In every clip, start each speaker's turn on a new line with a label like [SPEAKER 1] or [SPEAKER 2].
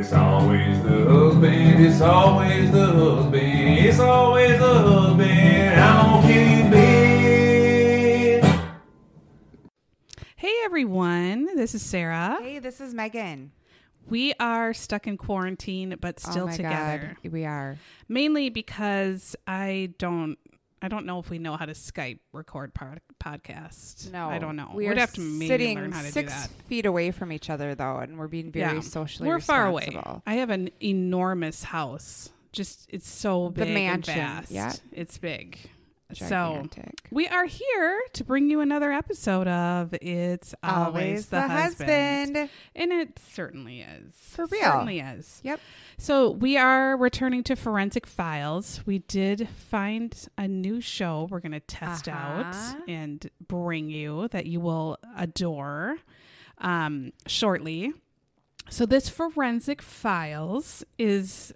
[SPEAKER 1] But it's always the husband, it's always the husband, it's always the husband. I'm gonna kill you, babe.
[SPEAKER 2] Hey everyone, this is Sarah.
[SPEAKER 3] Hey, this is Megan.
[SPEAKER 2] We are stuck in quarantine but oh still
[SPEAKER 3] oh my
[SPEAKER 2] together.
[SPEAKER 3] God, we are.
[SPEAKER 2] Mainly because I don't I don't know if we know how to Skype record pod- podcast.
[SPEAKER 3] No,
[SPEAKER 2] I don't know.
[SPEAKER 3] We
[SPEAKER 2] We'd have to maybe
[SPEAKER 3] sitting
[SPEAKER 2] learn how to
[SPEAKER 3] six
[SPEAKER 2] do that.
[SPEAKER 3] feet away from each other, though, and we're being very socially
[SPEAKER 2] We're far away.
[SPEAKER 3] responsible.
[SPEAKER 2] I have an enormous house. Just it's so big.
[SPEAKER 3] The
[SPEAKER 2] big
[SPEAKER 3] mansion,
[SPEAKER 2] and vast.
[SPEAKER 3] yeah.
[SPEAKER 2] It's big. So we are here to bring you another episode of It's Always, the, husband. And it certainly is.
[SPEAKER 3] For real.
[SPEAKER 2] Certainly is.
[SPEAKER 3] Yep.
[SPEAKER 2] So we are returning to Forensic Files. We did find a new show we're going to test
[SPEAKER 3] Uh-huh.
[SPEAKER 2] out and bring you that you will adore um, shortly. So this Forensic Files is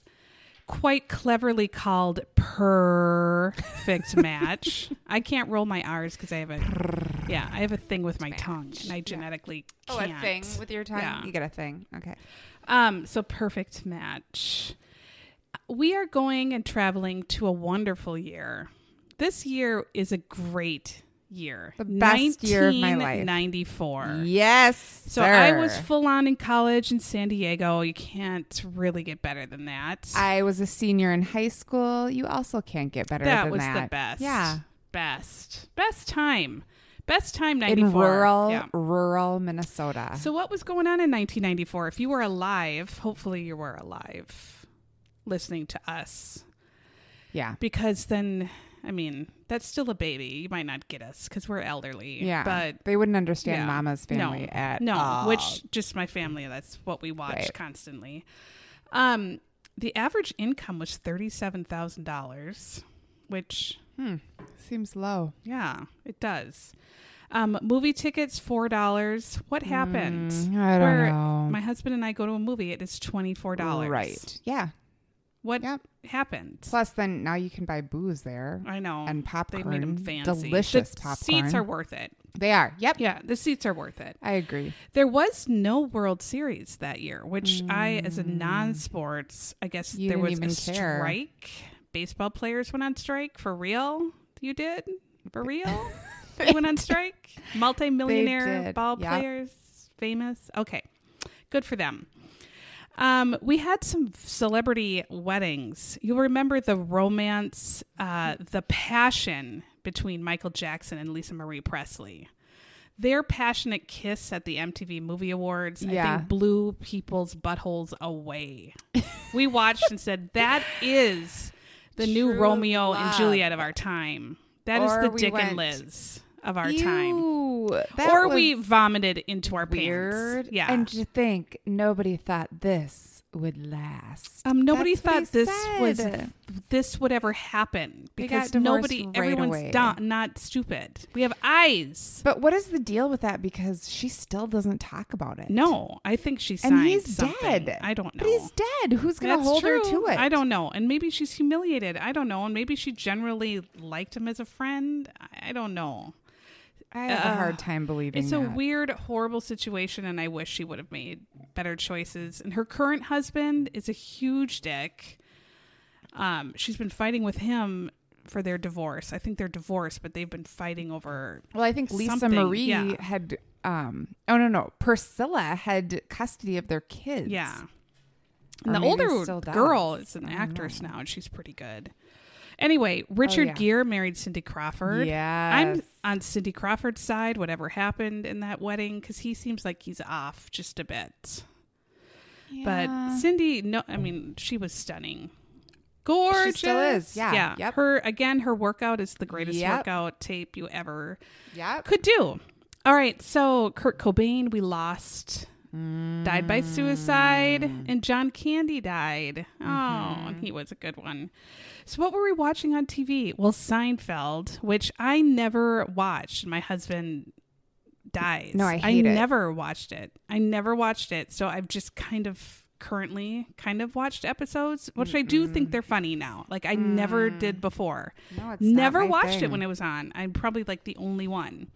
[SPEAKER 2] quite cleverly called perfect match. I can't roll my R's because I have a yeah I have a thing with my tongue and I genetically
[SPEAKER 3] Oh,
[SPEAKER 2] can't.
[SPEAKER 3] a thing with your tongue?
[SPEAKER 2] Yeah.
[SPEAKER 3] You get a thing. Okay.
[SPEAKER 2] Um, so perfect match. We are going and traveling to a wonderful year. This year is a great year.
[SPEAKER 3] The best year of my life.
[SPEAKER 2] 94.
[SPEAKER 3] Yes.
[SPEAKER 2] So I was full on in college in San Diego. You can't really get better than that.
[SPEAKER 3] I was a senior in high school. You also can't get better
[SPEAKER 2] that
[SPEAKER 3] than
[SPEAKER 2] was
[SPEAKER 3] that.
[SPEAKER 2] the best.
[SPEAKER 3] Yeah.
[SPEAKER 2] Best. Best time. Best time
[SPEAKER 3] In
[SPEAKER 2] 94.
[SPEAKER 3] rural,
[SPEAKER 2] Yeah.
[SPEAKER 3] rural Minnesota.
[SPEAKER 2] So, what was going on in 1994? If you were alive, hopefully you were alive listening to us.
[SPEAKER 3] yeah.
[SPEAKER 2] Because then, I mean, that's still a baby. You might not get us because we're elderly.
[SPEAKER 3] Yeah.
[SPEAKER 2] But
[SPEAKER 3] they wouldn't understand
[SPEAKER 2] yeah.
[SPEAKER 3] mama's family
[SPEAKER 2] no,
[SPEAKER 3] at
[SPEAKER 2] no,
[SPEAKER 3] all.
[SPEAKER 2] which just my family. That's what we watch
[SPEAKER 3] Right.
[SPEAKER 2] constantly. Um, the average income was thirty-seven thousand dollars, which
[SPEAKER 3] hmm, seems low.
[SPEAKER 2] yeah, it does. Um, movie tickets four dollars. What happened?
[SPEAKER 3] Mm, I don't
[SPEAKER 2] Where
[SPEAKER 3] know.
[SPEAKER 2] My husband and I go to a movie. It is twenty-four dollars.
[SPEAKER 3] Right. Yeah.
[SPEAKER 2] What
[SPEAKER 3] Yep.
[SPEAKER 2] happened?
[SPEAKER 3] Plus, then now you can buy booze there.
[SPEAKER 2] I know.
[SPEAKER 3] and popcorn.
[SPEAKER 2] They made them fancy.
[SPEAKER 3] Delicious
[SPEAKER 2] the
[SPEAKER 3] popcorn.
[SPEAKER 2] Seats are worth it.
[SPEAKER 3] They are. Yep.
[SPEAKER 2] Yeah, the seats are worth it.
[SPEAKER 3] I agree.
[SPEAKER 2] There was no World Series that year, which I, as a non-sports, I guess
[SPEAKER 3] Mm. You
[SPEAKER 2] there was a
[SPEAKER 3] care.
[SPEAKER 2] strike. Baseball players went on strike for real. You did for real. they went on strike. Multi-millionaire ball
[SPEAKER 3] Yep.
[SPEAKER 2] players, famous. Okay, good for them. Um, we had some celebrity weddings. You'll remember the romance, uh, the passion between Michael Jackson and Lisa Marie Presley. Their passionate kiss at the MTV Movie Awards, I
[SPEAKER 3] Yeah.
[SPEAKER 2] think, blew people's buttholes away. we watched and said, "That is the new
[SPEAKER 3] True
[SPEAKER 2] Romeo and. Juliet of our time. That is
[SPEAKER 3] Or
[SPEAKER 2] the
[SPEAKER 3] we
[SPEAKER 2] Dick and Liz of our time."
[SPEAKER 3] Ew, that
[SPEAKER 2] Or we vomited into our
[SPEAKER 3] weird.
[SPEAKER 2] pants. Yeah.
[SPEAKER 3] And to think nobody thought this would last.
[SPEAKER 2] Um, nobody
[SPEAKER 3] That's
[SPEAKER 2] thought this was this would ever happen because nobody,
[SPEAKER 3] right
[SPEAKER 2] everyone's
[SPEAKER 3] away.
[SPEAKER 2] do- not stupid. We have eyes.
[SPEAKER 3] But what is the deal with that? Because she still doesn't talk about it.
[SPEAKER 2] No, I think she signed
[SPEAKER 3] and he's
[SPEAKER 2] something.
[SPEAKER 3] dead.
[SPEAKER 2] I don't know.
[SPEAKER 3] But he's dead. Who's going to hold
[SPEAKER 2] true.
[SPEAKER 3] her to it?
[SPEAKER 2] I don't know. And maybe she's humiliated. I don't know. And maybe she generally liked him as a friend. I don't know.
[SPEAKER 3] I have a
[SPEAKER 2] Uh,
[SPEAKER 3] hard time believing
[SPEAKER 2] It's a weird, horrible situation, and I wish she would have made better choices. And her current husband is a huge dick. Um, she's been fighting with him for their divorce. I think they're divorced, but they've been fighting over.
[SPEAKER 3] Well, I think Lisa
[SPEAKER 2] something,
[SPEAKER 3] Marie
[SPEAKER 2] yeah.
[SPEAKER 3] had. Um, oh no, no, Priscilla had custody of their kids.
[SPEAKER 2] Yeah.
[SPEAKER 3] Or
[SPEAKER 2] And the older girl is an actress now, and she's pretty good. Anyway, Richard
[SPEAKER 3] yeah.
[SPEAKER 2] Gere married Cindy Crawford.
[SPEAKER 3] Yeah,
[SPEAKER 2] I'm on Cindy Crawford's side, whatever happened in that wedding, because he seems like he's off just a bit.
[SPEAKER 3] Yeah.
[SPEAKER 2] But Cindy, no, I mean, she was stunning. Gorgeous.
[SPEAKER 3] She still is, yeah.
[SPEAKER 2] Yeah.
[SPEAKER 3] Yep.
[SPEAKER 2] Her, again, her workout is the greatest
[SPEAKER 3] Yep.
[SPEAKER 2] workout tape you ever
[SPEAKER 3] Yep.
[SPEAKER 2] could do. All right. So, Kurt Cobain, we lost died by suicide,
[SPEAKER 3] Mm.
[SPEAKER 2] and John Candy died. Oh,
[SPEAKER 3] Mm-hmm.
[SPEAKER 2] and he was a good one. So, what were we watching on TV? Well, Seinfeld, which I never watched. My husband dies.
[SPEAKER 3] No, I hate it.
[SPEAKER 2] never watched it. I never watched it. So, I've just kind of currently kind of watched episodes, which I do think they're funny now. Like I never did before.
[SPEAKER 3] No, it's not
[SPEAKER 2] never watched it when it was on. I'm probably like the only one.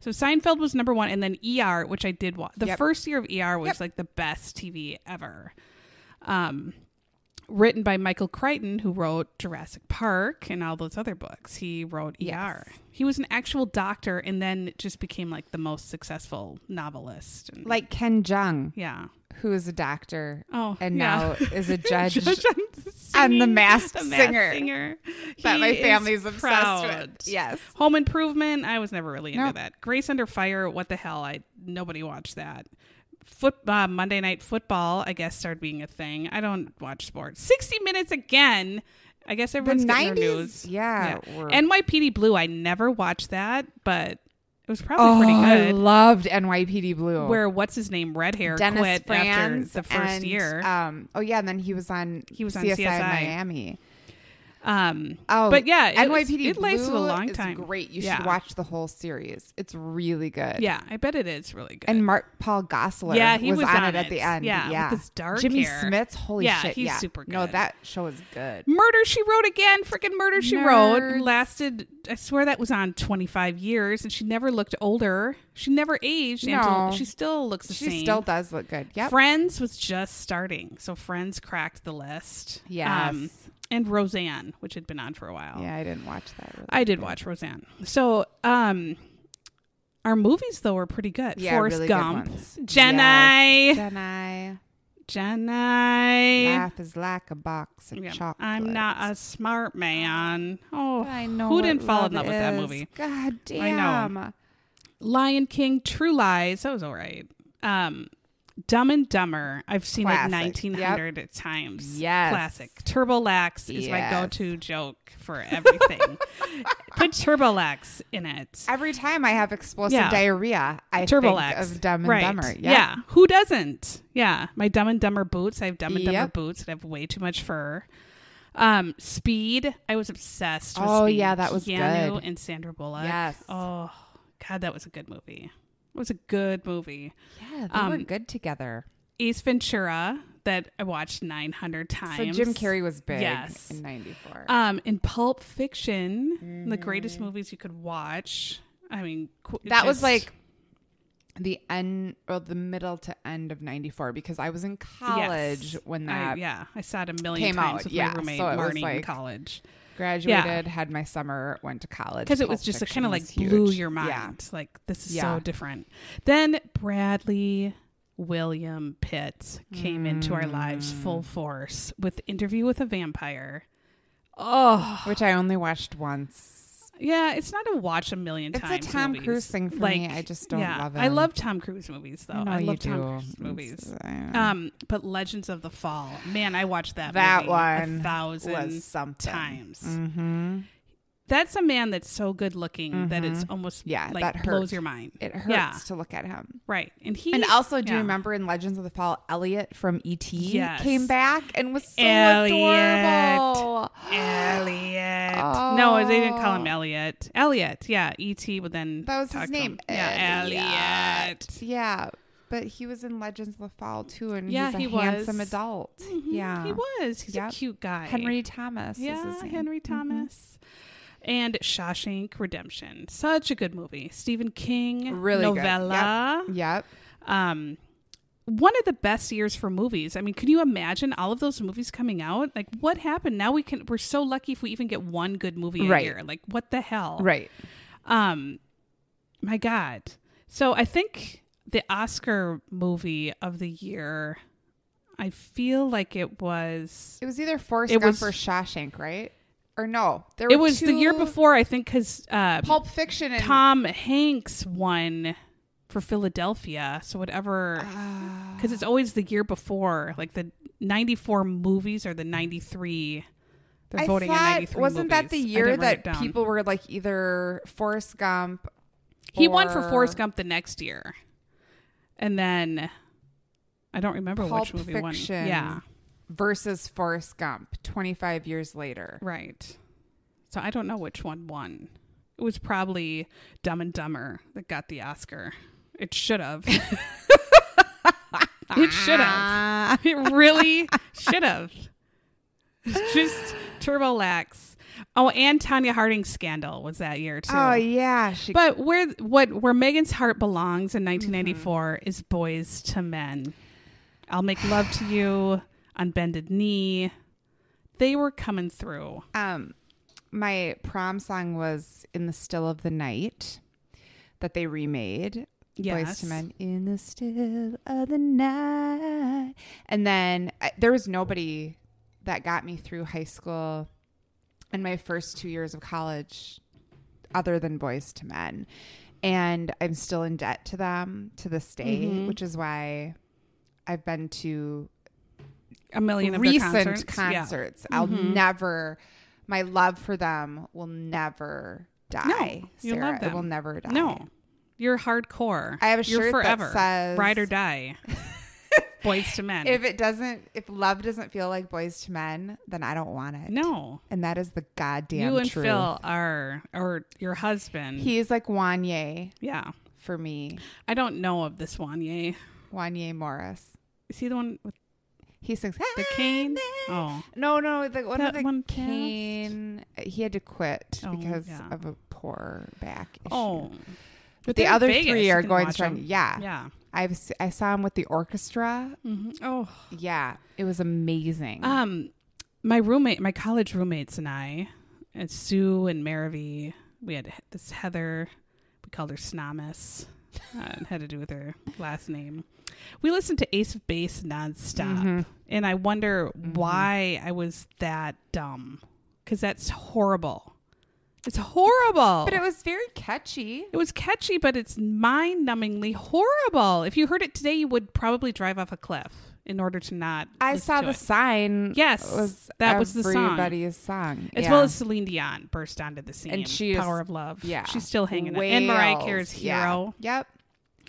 [SPEAKER 2] So Seinfeld was number one, and then ER, which I did watch. The
[SPEAKER 3] Yep.
[SPEAKER 2] first year of ER was
[SPEAKER 3] Yep.
[SPEAKER 2] like the best TV ever. Um, written by Michael Crichton, who wrote Jurassic Park and all those other books. He wrote ER.
[SPEAKER 3] Yes.
[SPEAKER 2] He was an actual doctor, and then just became like the most successful novelist. And,
[SPEAKER 3] Like Ken Jeong,
[SPEAKER 2] yeah.
[SPEAKER 3] who is a doctor
[SPEAKER 2] Oh,
[SPEAKER 3] and
[SPEAKER 2] yeah.
[SPEAKER 3] now is a judge.
[SPEAKER 2] Judge
[SPEAKER 3] and the Masked
[SPEAKER 2] the Masked
[SPEAKER 3] Singer
[SPEAKER 2] singer.
[SPEAKER 3] that my
[SPEAKER 2] is
[SPEAKER 3] family's obsessed
[SPEAKER 2] proud.
[SPEAKER 3] with. Yes.
[SPEAKER 2] Home Improvement. I was never really into
[SPEAKER 3] Nope.
[SPEAKER 2] that. Grace Under Fire. What the hell? I nobody watched that. Foot uh, Monday Night Football. I guess started being a thing. I don't watch sports. Sixty Minutes again. I guess everyone's getting their news.
[SPEAKER 3] yeah, were-
[SPEAKER 2] NYPD Blue. I never watched that, but it was probably pretty
[SPEAKER 3] Oh, I loved NYPD Blue.
[SPEAKER 2] Where what's his name? Red hair
[SPEAKER 3] Dennis
[SPEAKER 2] quit after
[SPEAKER 3] Franz
[SPEAKER 2] the first
[SPEAKER 3] and,
[SPEAKER 2] year.
[SPEAKER 3] Um, oh yeah, and then he was on
[SPEAKER 2] He was on
[SPEAKER 3] CSI,
[SPEAKER 2] CSI.
[SPEAKER 3] Miami.
[SPEAKER 2] Um,
[SPEAKER 3] Oh,
[SPEAKER 2] but yeah, it was-
[SPEAKER 3] NYPD
[SPEAKER 2] it lasted a
[SPEAKER 3] Blue
[SPEAKER 2] long
[SPEAKER 3] is
[SPEAKER 2] time.
[SPEAKER 3] Great, you
[SPEAKER 2] Yeah.
[SPEAKER 3] should watch the whole series. It's really good.
[SPEAKER 2] yeah, I bet it is really good.
[SPEAKER 3] And Mark Paul Gosselaar
[SPEAKER 2] Yeah, he
[SPEAKER 3] was,
[SPEAKER 2] was
[SPEAKER 3] on,
[SPEAKER 2] on
[SPEAKER 3] it at the end.
[SPEAKER 2] Yeah,
[SPEAKER 3] Yeah,
[SPEAKER 2] with his dark
[SPEAKER 3] Jimmy
[SPEAKER 2] hair.
[SPEAKER 3] Smits holy
[SPEAKER 2] Yeah,
[SPEAKER 3] shit.
[SPEAKER 2] he's
[SPEAKER 3] yeah,
[SPEAKER 2] super
[SPEAKER 3] No, that show is good.
[SPEAKER 2] Murder She Wrote again. Freaking Murder She Wrote lasted. I swear that was on twenty five years, and she never looked older. She never aged.
[SPEAKER 3] No.
[SPEAKER 2] until she still looks the
[SPEAKER 3] She
[SPEAKER 2] same.
[SPEAKER 3] She still does look good. Yep.
[SPEAKER 2] Friends was just starting, so Friends cracked the list. Um,
[SPEAKER 3] Yes.
[SPEAKER 2] And Roseanne, which had been on for a while.
[SPEAKER 3] yeah, I didn't watch that. Really.
[SPEAKER 2] I did watch Roseanne. So, um, our movies though were pretty good.
[SPEAKER 3] Yeah,
[SPEAKER 2] Forrest
[SPEAKER 3] really
[SPEAKER 2] Gump. Jenny,
[SPEAKER 3] Yes, Jenny.
[SPEAKER 2] Jenny.
[SPEAKER 3] Life is like a box of
[SPEAKER 2] Yeah,
[SPEAKER 3] chocolate.
[SPEAKER 2] I'm not a smart man. Oh,
[SPEAKER 3] I know.
[SPEAKER 2] who didn't fall in
[SPEAKER 3] love
[SPEAKER 2] love with that movie?
[SPEAKER 3] God damn.
[SPEAKER 2] I know. Lion King, True Lies. That was all right. Um, Dumb and Dumber. I've seen
[SPEAKER 3] Classic.
[SPEAKER 2] it 1900 times.
[SPEAKER 3] Yes.
[SPEAKER 2] Classic. Turbolax is my go-to joke for everything. Put Turbolax in it.
[SPEAKER 3] Every time I have explosive
[SPEAKER 2] Yeah.
[SPEAKER 3] diarrhea, I
[SPEAKER 2] Turbolax.
[SPEAKER 3] think of Dumb and
[SPEAKER 2] right.
[SPEAKER 3] Dumber. Yep.
[SPEAKER 2] Yeah. Who doesn't? Yeah. My Dumb and Dumber boots. I have Dumb and Dumber boots that have way too much fur. Um, Speed. I was obsessed with
[SPEAKER 3] Oh,
[SPEAKER 2] Speed.
[SPEAKER 3] yeah, that was
[SPEAKER 2] Keanu
[SPEAKER 3] good.
[SPEAKER 2] and Sandra Bullock.
[SPEAKER 3] Yes.
[SPEAKER 2] Oh, God, that was a good movie. It was a good movie.
[SPEAKER 3] Yeah, they were
[SPEAKER 2] Um,
[SPEAKER 3] good together.
[SPEAKER 2] Ace Ventura that I watched 900 times. So.
[SPEAKER 3] Jim Carrey was big
[SPEAKER 2] Yes.
[SPEAKER 3] in '94.
[SPEAKER 2] Um, in Pulp Fiction, the greatest movies you could watch. I mean,
[SPEAKER 3] that was like the end or the middle to end of '94 because I was in college
[SPEAKER 2] Yes.
[SPEAKER 3] when
[SPEAKER 2] I-
[SPEAKER 3] that
[SPEAKER 2] yeah, I saw it a million times
[SPEAKER 3] out,
[SPEAKER 2] with
[SPEAKER 3] yeah,
[SPEAKER 2] my roommate
[SPEAKER 3] so
[SPEAKER 2] Marnie in
[SPEAKER 3] like-
[SPEAKER 2] college
[SPEAKER 3] graduated, had my summer, went to college
[SPEAKER 2] because it was just kind of like blew your mind.
[SPEAKER 3] Yeah.
[SPEAKER 2] Like this is
[SPEAKER 3] Yeah.
[SPEAKER 2] so different. Then Bradley William Pitt came into our lives
[SPEAKER 3] Mm.
[SPEAKER 2] full force with Interview with a Vampire. Oh,
[SPEAKER 3] which I only watched once.
[SPEAKER 2] Yeah, it's not a watch a million times.
[SPEAKER 3] It's a. Tom
[SPEAKER 2] movies.
[SPEAKER 3] Cruise thing for me. I just don't
[SPEAKER 2] yeah,
[SPEAKER 3] love
[SPEAKER 2] it.
[SPEAKER 3] I
[SPEAKER 2] love Tom Cruise movies though.
[SPEAKER 3] I
[SPEAKER 2] I love
[SPEAKER 3] do.
[SPEAKER 2] Tom Cruise movies. Um, but Legends of the Fall, man, I watched that.
[SPEAKER 3] that
[SPEAKER 2] movie
[SPEAKER 3] one
[SPEAKER 2] a thousand
[SPEAKER 3] was something
[SPEAKER 2] times.
[SPEAKER 3] Mm-hmm.
[SPEAKER 2] That's a man that's so good looking that it's almost
[SPEAKER 3] Yeah,
[SPEAKER 2] like
[SPEAKER 3] that
[SPEAKER 2] blows your mind.
[SPEAKER 3] It hurts
[SPEAKER 2] Yeah.
[SPEAKER 3] to look at him.
[SPEAKER 2] Right, and he
[SPEAKER 3] And also, do you remember in Legends of the Fall, Elliot from ET
[SPEAKER 2] Yes.
[SPEAKER 3] came back and was so
[SPEAKER 2] Elliot.
[SPEAKER 3] adorable.
[SPEAKER 2] Elliot.
[SPEAKER 3] Oh.
[SPEAKER 2] No, they didn't call him Elliot. Elliot, yeah. E.T. would then
[SPEAKER 3] That was his name.
[SPEAKER 2] Yeah, Elliot.
[SPEAKER 3] Yeah, but he was in Legends of the Fall too, and
[SPEAKER 2] Yeah,
[SPEAKER 3] he's a
[SPEAKER 2] he was.
[SPEAKER 3] handsome adult.
[SPEAKER 2] Mhm,
[SPEAKER 3] Yeah,
[SPEAKER 2] he was. He's
[SPEAKER 3] Yep.
[SPEAKER 2] a cute guy.
[SPEAKER 3] Henry Thomas. is
[SPEAKER 2] Yeah. Henry Thomas. And Shawshank Redemption. Such a good movie. Stephen King
[SPEAKER 3] Really good.
[SPEAKER 2] novella.
[SPEAKER 3] Yep.
[SPEAKER 2] Um one of the best years for movies. I mean, can you imagine all of those movies coming out? Like what happened? Now we can we're so lucky if we even get one good movie a
[SPEAKER 3] Right.
[SPEAKER 2] year. Like what the hell?
[SPEAKER 3] Right.
[SPEAKER 2] Um my god. So I think the Oscar movie of the year I feel like it was
[SPEAKER 3] It was either Forrest
[SPEAKER 2] It
[SPEAKER 3] Gump
[SPEAKER 2] was-
[SPEAKER 3] or Shawshank, right? Or no? There
[SPEAKER 2] it was the year before I think cuz uh
[SPEAKER 3] Pulp Fiction and
[SPEAKER 2] Tom Hanks won for Philadelphia. So whatever,
[SPEAKER 3] Ah.
[SPEAKER 2] because it's always the year before. Like the '94 movies or the '93. They're
[SPEAKER 3] I
[SPEAKER 2] voting
[SPEAKER 3] thought-
[SPEAKER 2] '93.
[SPEAKER 3] Wasn't that the year
[SPEAKER 2] didn't write it
[SPEAKER 3] that people were like either Forrest Gump?
[SPEAKER 2] He won for Forrest Gump the next year, and then I don't remember
[SPEAKER 3] Pulp
[SPEAKER 2] which movie won. Yeah,
[SPEAKER 3] versus Forrest Gump 25 years later.
[SPEAKER 2] right. So I don't know which one won. It was probably Dumb and Dumber that got the Oscar. It should have. it should have. Ah. It really should have. Just Turbo Lax. Oh, and Tonya Harding's scandal was that year too.
[SPEAKER 3] Oh yeah, she
[SPEAKER 2] But where what where Megan's heart belongs in 1994 mm-hmm. is Boyz II Men. I'll make love to you on bended knee. They were coming through.
[SPEAKER 3] um my prom song was in the still of the night that they remade.
[SPEAKER 2] Boyz
[SPEAKER 3] II Men in the still of the night. And then I, there was nobody that got me through high school and my first 2 years of college other than Boyz II Men. And I'm still in debt to them to this day,
[SPEAKER 2] Mhm.
[SPEAKER 3] which is why I've been to
[SPEAKER 2] A million of
[SPEAKER 3] recent
[SPEAKER 2] concerts.
[SPEAKER 3] concerts.
[SPEAKER 2] Yeah.
[SPEAKER 3] I'll
[SPEAKER 2] Mhm.
[SPEAKER 3] never, my love for them will never die.
[SPEAKER 2] No, you
[SPEAKER 3] Sarah.
[SPEAKER 2] love them.
[SPEAKER 3] It will never die.
[SPEAKER 2] No. You're hardcore.
[SPEAKER 3] I have a
[SPEAKER 2] You're
[SPEAKER 3] shirt that
[SPEAKER 2] forever.
[SPEAKER 3] says-
[SPEAKER 2] ride or die. Boyz II Men.
[SPEAKER 3] If it doesn't, if love doesn't feel like Boyz II Men, then I don't want it.
[SPEAKER 2] no.
[SPEAKER 3] And that is the goddamn
[SPEAKER 2] you and
[SPEAKER 3] truth.
[SPEAKER 2] Phil are or your husband.
[SPEAKER 3] He's like Wanya
[SPEAKER 2] yeah.
[SPEAKER 3] for me.
[SPEAKER 2] I don't know of this Wanya.
[SPEAKER 3] Wanya Morris.
[SPEAKER 2] Is he the one with
[SPEAKER 3] He sings
[SPEAKER 2] the cane? Oh.
[SPEAKER 3] No, no, the one
[SPEAKER 2] That
[SPEAKER 3] with the
[SPEAKER 2] one.
[SPEAKER 3] He had to quit
[SPEAKER 2] Oh,
[SPEAKER 3] because
[SPEAKER 2] yeah.
[SPEAKER 3] of a poor back issue.
[SPEAKER 2] Oh.
[SPEAKER 3] But the other
[SPEAKER 2] Vegas.
[SPEAKER 3] three are going strong. Yeah.
[SPEAKER 2] Yeah.
[SPEAKER 3] I've I saw him with the orchestra.
[SPEAKER 2] hmm Oh.
[SPEAKER 3] Yeah, it was amazing.
[SPEAKER 2] Um, my roommate, my college roommates, and I, and Sue and Maravi, we had this Heather. We called her Snomus. Uh, had to do with her last name. We listened to Ace of Base nonstop,
[SPEAKER 3] Mhm.
[SPEAKER 2] and I wonder
[SPEAKER 3] Mm-hmm.
[SPEAKER 2] why I was that dumb. Because that's horrible. It's horrible.
[SPEAKER 3] but it was very catchy.
[SPEAKER 2] It was catchy, but it's mind-numbingly horrible. If you heard it today, you would probably drive off a cliff in order to not.
[SPEAKER 3] I saw the
[SPEAKER 2] it.
[SPEAKER 3] sign.
[SPEAKER 2] Yes,
[SPEAKER 3] was
[SPEAKER 2] that was the song.
[SPEAKER 3] everybody's song,
[SPEAKER 2] as
[SPEAKER 3] Yeah.
[SPEAKER 2] well as Celine Dion burst onto the scene.
[SPEAKER 3] And she
[SPEAKER 2] Power of Love.
[SPEAKER 3] yeah,
[SPEAKER 2] she's still hanging. on. And Mariah Carey's
[SPEAKER 3] yeah.
[SPEAKER 2] Hero.
[SPEAKER 3] Yep.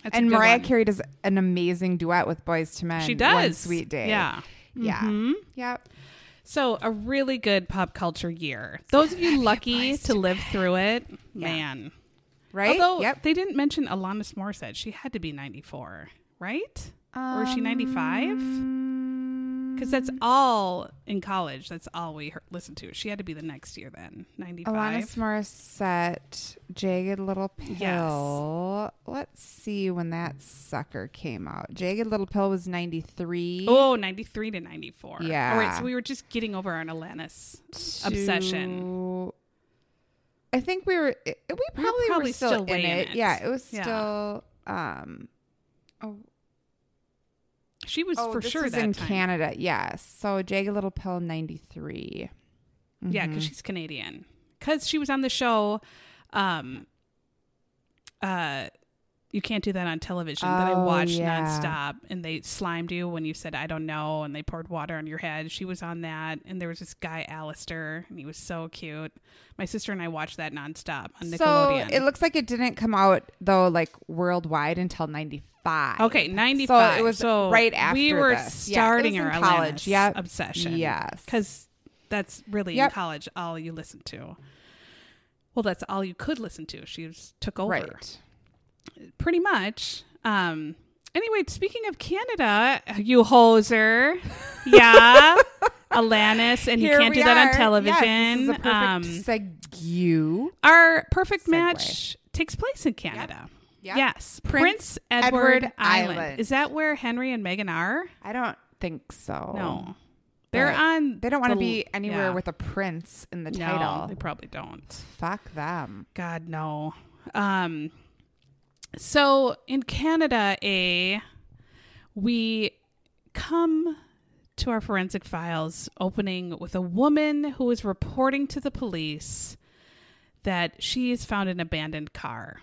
[SPEAKER 2] That's
[SPEAKER 3] and Mariah
[SPEAKER 2] one.
[SPEAKER 3] Carey does an amazing duet with Boyz II Men.
[SPEAKER 2] She does.
[SPEAKER 3] One Sweet Day.
[SPEAKER 2] Yeah.
[SPEAKER 3] Yeah.
[SPEAKER 2] Mhm.
[SPEAKER 3] Yep.
[SPEAKER 2] So a really good pop culture year. Those of you lucky to live through it,
[SPEAKER 3] Yeah.
[SPEAKER 2] man.
[SPEAKER 3] Right.
[SPEAKER 2] Although
[SPEAKER 3] yep.
[SPEAKER 2] they didn't mention Alanis Morissette, she had to be ninety four, right? or is she ninety five?
[SPEAKER 3] Um,
[SPEAKER 2] Because that's all in college. That's all we heard, listened to. She had to be the next year then, ninety
[SPEAKER 3] Alanis. Morissette, Jagged Little Pill. Let's see when that sucker came out. Jagged Little Pill was 93.
[SPEAKER 2] Oh, 93 to 94.
[SPEAKER 3] Yeah.
[SPEAKER 2] All right, so we were just getting over our Alanis obsession.
[SPEAKER 3] I think we were. it- We
[SPEAKER 2] were
[SPEAKER 3] probably, were still,
[SPEAKER 2] still
[SPEAKER 3] in it.
[SPEAKER 2] it.
[SPEAKER 3] Yeah, it was
[SPEAKER 2] Yeah.
[SPEAKER 3] still. Um, oh,
[SPEAKER 2] She was
[SPEAKER 3] oh,
[SPEAKER 2] for
[SPEAKER 3] this
[SPEAKER 2] sure
[SPEAKER 3] in
[SPEAKER 2] time.
[SPEAKER 3] Canada. Yes, so Jagged Little Pill '93.
[SPEAKER 2] Yeah, because she's Canadian. Because she was on the show, um, uh, you can't do that on television that I
[SPEAKER 3] Oh,
[SPEAKER 2] watched
[SPEAKER 3] yeah.
[SPEAKER 2] nonstop, and they slimed you when you said I don't know, and they poured water on your head. She was on that, and there was this guy Alistair, and he was so cute. My sister and I watched that nonstop on
[SPEAKER 3] So
[SPEAKER 2] Nickelodeon.
[SPEAKER 3] it looks like it didn't come out though, like worldwide until '95.
[SPEAKER 2] Okay, ninety five.
[SPEAKER 3] So it was so right after
[SPEAKER 2] we were
[SPEAKER 3] this.
[SPEAKER 2] Starting
[SPEAKER 3] in
[SPEAKER 2] our
[SPEAKER 3] college. Yep.
[SPEAKER 2] obsession.
[SPEAKER 3] Yes.
[SPEAKER 2] because that's really
[SPEAKER 3] Yep.
[SPEAKER 2] in college all you listen to. Well, that's all you could listen to. She was, took over
[SPEAKER 3] Right.
[SPEAKER 2] Pretty much. Um. Anyway, speaking of Canada, you hoser, yeah, Alanis, and you can't do that on television.
[SPEAKER 3] Yes, this is a perfect
[SPEAKER 2] um,
[SPEAKER 3] segue.
[SPEAKER 2] our perfect
[SPEAKER 3] Segue.
[SPEAKER 2] match takes place in Canada.
[SPEAKER 3] Yep.
[SPEAKER 2] Yes,
[SPEAKER 3] Prince
[SPEAKER 2] Prince, Edward,
[SPEAKER 3] Edward
[SPEAKER 2] Island.
[SPEAKER 3] Island.
[SPEAKER 2] Is that where Henry and Meghan are?
[SPEAKER 3] I don't think so.
[SPEAKER 2] No, they're
[SPEAKER 3] But
[SPEAKER 2] on.
[SPEAKER 3] They don't want to be anywhere
[SPEAKER 2] yeah.
[SPEAKER 3] with a prince in the
[SPEAKER 2] No,
[SPEAKER 3] title.
[SPEAKER 2] they probably don't.
[SPEAKER 3] Fuck them.
[SPEAKER 2] God no. Um. So in Canada, a we come to our forensic files opening with a woman who is reporting to the police that she has found an abandoned car.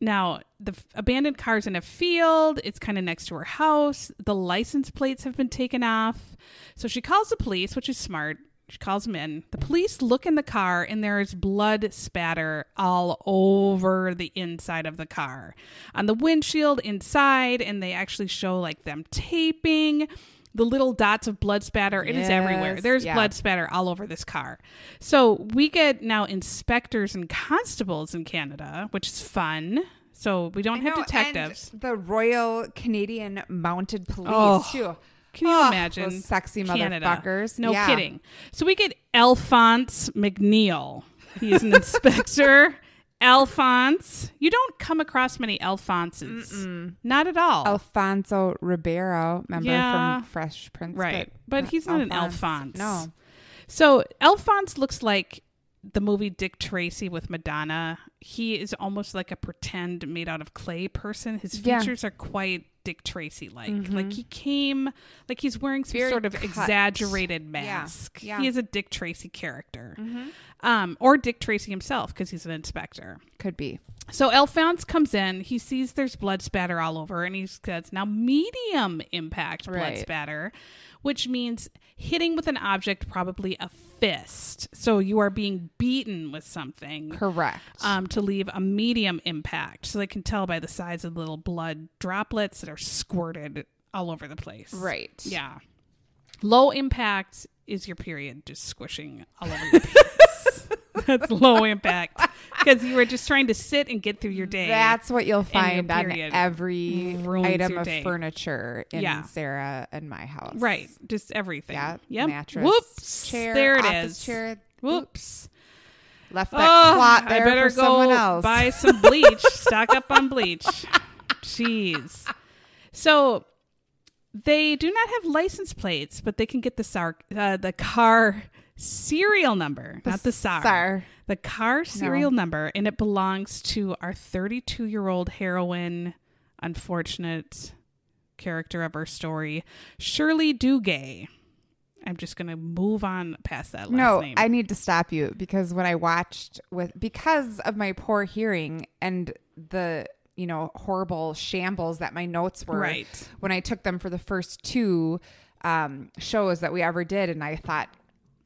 [SPEAKER 2] Now, the f- abandoned car is in a field. It's kind of next to her house. The license plates have been taken off. So she calls the police, which is smart. She calls him in. The police look in the car and there is blood spatter all over the inside of the car. On the windshield inside, and they actually show like them taping the little dots of blood spatter. It is everywhere. There's
[SPEAKER 3] yeah.
[SPEAKER 2] blood spatter all over this car. So we get now inspectors and constables in Canada, which is fun. So we don't have detectives.
[SPEAKER 3] and the Royal Canadian Mounted Police
[SPEAKER 2] Oh,
[SPEAKER 3] too.
[SPEAKER 2] Can you
[SPEAKER 3] Oh,
[SPEAKER 2] imagine?
[SPEAKER 3] sexy
[SPEAKER 2] Canada.
[SPEAKER 3] motherfuckers?
[SPEAKER 2] No
[SPEAKER 3] Yeah.
[SPEAKER 2] kidding. So we get Alphonse McNeil. He's an inspector. Alphonse. You don't come across many Alphonses. Not at all.
[SPEAKER 3] Alfonso Ribeiro, remember
[SPEAKER 2] Yeah.
[SPEAKER 3] from Fresh Prince?
[SPEAKER 2] right. But he's not an Alphonse.
[SPEAKER 3] No.
[SPEAKER 2] So Alphonse looks like the movie Dick Tracy with Madonna. He is almost like a pretend made out of clay person. His
[SPEAKER 3] Yeah.
[SPEAKER 2] features are quite Dick Tracy like. Like he came like he's wearing some
[SPEAKER 3] Very
[SPEAKER 2] sort of
[SPEAKER 3] cut.
[SPEAKER 2] exaggerated mask.
[SPEAKER 3] Yeah.
[SPEAKER 2] He is a Dick Tracy character. Um, or Dick Tracy himself because he's an inspector.
[SPEAKER 3] Could be.
[SPEAKER 2] So Alphonse comes in. He sees there's blood spatter all over, and he says, "Now medium impact blood
[SPEAKER 3] Right.
[SPEAKER 2] spatter, which means hitting with an object, probably a fist. So you are being beaten with something."
[SPEAKER 3] Correct.
[SPEAKER 2] Um, to leave a medium impact, so they can tell by the size of the little blood droplets that are squirted all over the place.
[SPEAKER 3] right.
[SPEAKER 2] Yeah. Low impact is your period just squishing all over penis. That's low impact because you were just trying to sit and get through your day.
[SPEAKER 3] That's what you'll find on every
[SPEAKER 2] ruins
[SPEAKER 3] item of
[SPEAKER 2] day.
[SPEAKER 3] furniture in
[SPEAKER 2] Yeah.
[SPEAKER 3] Sarah and my house.
[SPEAKER 2] right, just everything.
[SPEAKER 3] Yeah.
[SPEAKER 2] Yep.
[SPEAKER 3] Mattress.
[SPEAKER 2] Whoops.
[SPEAKER 3] Chair.
[SPEAKER 2] there it is.
[SPEAKER 3] Chair.
[SPEAKER 2] Whoops.
[SPEAKER 3] Left that
[SPEAKER 2] Oh,
[SPEAKER 3] clot there
[SPEAKER 2] I better
[SPEAKER 3] for
[SPEAKER 2] go
[SPEAKER 3] someone else.
[SPEAKER 2] buy some bleach. Stock up on bleach. Jeez. So they do not have license plates, but they can get the sar- uh, the car serial number, not the SAR.
[SPEAKER 3] SAR.
[SPEAKER 2] The car serial number, and it belongs to our 32 year old heroine, unfortunate character of our story, Shirley Duguay. I'm just going to move on past that last
[SPEAKER 3] no,
[SPEAKER 2] name.
[SPEAKER 3] I need to stop you because when I watched with because of my poor hearing and the you know horrible shambles that my notes were
[SPEAKER 2] Right.
[SPEAKER 3] when I took them for the first two um, shows that we ever did, and I thought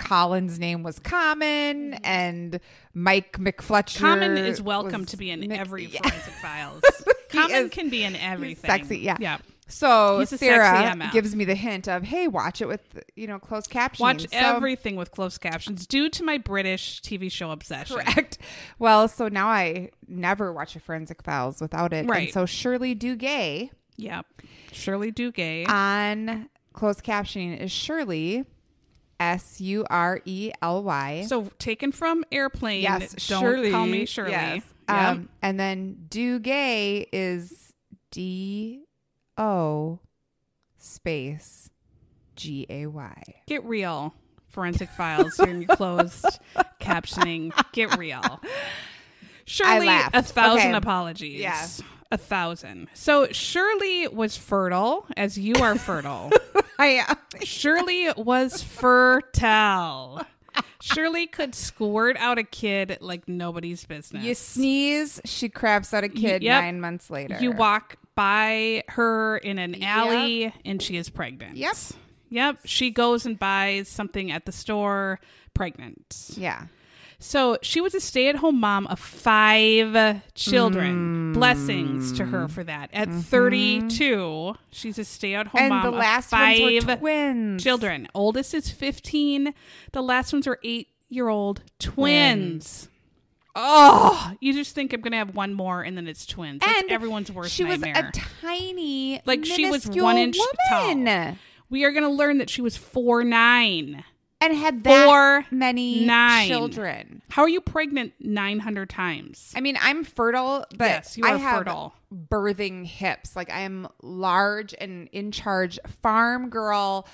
[SPEAKER 3] Colin's name was Common mm-hmm. and Mike McFletcher.
[SPEAKER 2] Common is welcome to be in
[SPEAKER 3] Mc-
[SPEAKER 2] every
[SPEAKER 3] Yeah.
[SPEAKER 2] forensic files. Common
[SPEAKER 3] is-
[SPEAKER 2] can be in everything.
[SPEAKER 3] sexy, yeah.
[SPEAKER 2] Yeah.
[SPEAKER 3] So Sarah gives me the hint of, hey, watch it with you know closed captions.
[SPEAKER 2] Watch
[SPEAKER 3] So-
[SPEAKER 2] everything with closed captions due to my British TV show obsession.
[SPEAKER 3] Correct. Well, so now I never watch a Forensic Files without it.
[SPEAKER 2] Right.
[SPEAKER 3] And so Shirley Duguay
[SPEAKER 2] Yep. Shirley Duguay.
[SPEAKER 3] on closed captioning is Shirley, S U R E L Y.
[SPEAKER 2] so taken from airplane.
[SPEAKER 3] Yes,
[SPEAKER 2] Don't
[SPEAKER 3] Shirley.
[SPEAKER 2] call me Shirley.
[SPEAKER 3] Yes.
[SPEAKER 2] Yep.
[SPEAKER 3] Um, and then Dugay is D O space G A Y.
[SPEAKER 2] Get real. Forensic files in your closed captioning. Get real. Shirley, a thousand
[SPEAKER 3] Okay.
[SPEAKER 2] apologies.
[SPEAKER 3] Yeah.
[SPEAKER 2] A thousand. So Shirley was fertile, as you are fertile.
[SPEAKER 3] I am.
[SPEAKER 2] Shirley was fertile. Shirley could squirt out a kid like nobody's business.
[SPEAKER 3] You sneeze, she craps out a kid
[SPEAKER 2] Yep.
[SPEAKER 3] nine months later.
[SPEAKER 2] You walk by her in an alley and she is pregnant.
[SPEAKER 3] Yep.
[SPEAKER 2] Yep. She goes and buys something at the store, pregnant.
[SPEAKER 3] Yeah.
[SPEAKER 2] So she was a stay at home mom of five children. Mm. Blessings to her for that. At mm-hmm. 32, she's a stay at home
[SPEAKER 3] And
[SPEAKER 2] mom
[SPEAKER 3] the
[SPEAKER 2] of
[SPEAKER 3] last
[SPEAKER 2] five
[SPEAKER 3] ones were twins.
[SPEAKER 2] children. Oldest is 15. The last ones are eight year old twins. Oh, you just think I'm going to have one more and then it's twins. That's
[SPEAKER 3] And
[SPEAKER 2] everyone's worst
[SPEAKER 3] She was a tiny,
[SPEAKER 2] Like, she was one inch
[SPEAKER 3] woman
[SPEAKER 2] tall. we are going to learn that she was four nine.
[SPEAKER 3] And had that
[SPEAKER 2] Four,
[SPEAKER 3] many
[SPEAKER 2] nine.
[SPEAKER 3] children.
[SPEAKER 2] How are you pregnant 900 times?
[SPEAKER 3] I mean, I'm fertile, but
[SPEAKER 2] Yes, you
[SPEAKER 3] I
[SPEAKER 2] are
[SPEAKER 3] have
[SPEAKER 2] fertile.
[SPEAKER 3] birthing hips. Like I am large and in charge, farm girl.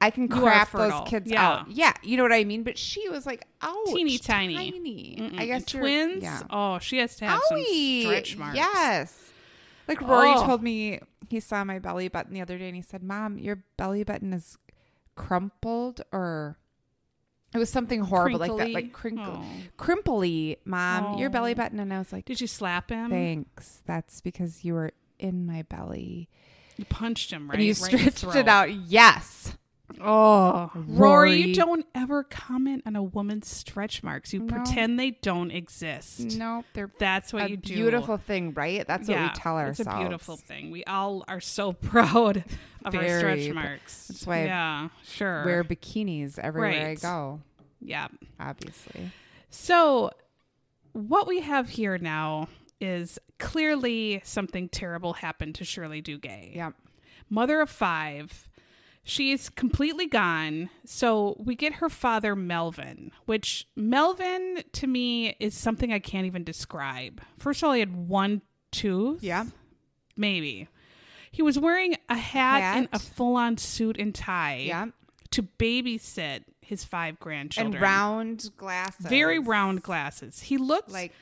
[SPEAKER 3] I can crap those kids
[SPEAKER 2] Yeah.
[SPEAKER 3] out. Yeah, you know what I mean. But she was like, ouch,
[SPEAKER 2] Teeny tiny.
[SPEAKER 3] tiny. I guess
[SPEAKER 2] twins.
[SPEAKER 3] Yeah.
[SPEAKER 2] Oh, she has to have some
[SPEAKER 3] Owie.
[SPEAKER 2] stretch marks.
[SPEAKER 3] Yes. Like oh. Rory
[SPEAKER 2] Oh.
[SPEAKER 3] told me he saw my belly button the other day and he said, Mom, your belly button is crumpled or it was something horrible like that. Like
[SPEAKER 2] Crinkly?
[SPEAKER 3] crinkle
[SPEAKER 2] Oh.
[SPEAKER 3] crimply, Mom, your belly
[SPEAKER 2] Oh.
[SPEAKER 3] button. And I was like,
[SPEAKER 2] Did you slap him?
[SPEAKER 3] Thanks. That's because you were in my belly.
[SPEAKER 2] You punched him right.
[SPEAKER 3] and you
[SPEAKER 2] right
[SPEAKER 3] stretched it out. Yes.
[SPEAKER 2] Oh, Rory,
[SPEAKER 3] Rory.
[SPEAKER 2] don't ever comment on a woman's stretch marks. You
[SPEAKER 3] No.
[SPEAKER 2] pretend they don't exist.
[SPEAKER 3] No, they're
[SPEAKER 2] That's what
[SPEAKER 3] a
[SPEAKER 2] you do.
[SPEAKER 3] beautiful thing, right? That's what we tell ourselves.
[SPEAKER 2] It's a beautiful thing. We all are so proud of our stretch marks.
[SPEAKER 3] That's why I
[SPEAKER 2] yeah, sure.
[SPEAKER 3] Wear bikinis everywhere
[SPEAKER 2] Right.
[SPEAKER 3] I go.
[SPEAKER 2] yeah.
[SPEAKER 3] Obviously.
[SPEAKER 2] So, what we have here now is clearly something terrible happened to Shirley Duguay.
[SPEAKER 3] Yep.
[SPEAKER 2] Mother of five. She's completely gone. So we get her father, Melvin, which Melvin to me is something I can't even describe. First of all, he had one tooth.
[SPEAKER 3] Yeah.
[SPEAKER 2] Maybe. He was wearing a hat,
[SPEAKER 3] Hat.
[SPEAKER 2] and a full on suit and tie
[SPEAKER 3] Yeah.
[SPEAKER 2] to babysit his five grandchildren.
[SPEAKER 3] And round glasses.
[SPEAKER 2] Very round glasses. He looked
[SPEAKER 3] Like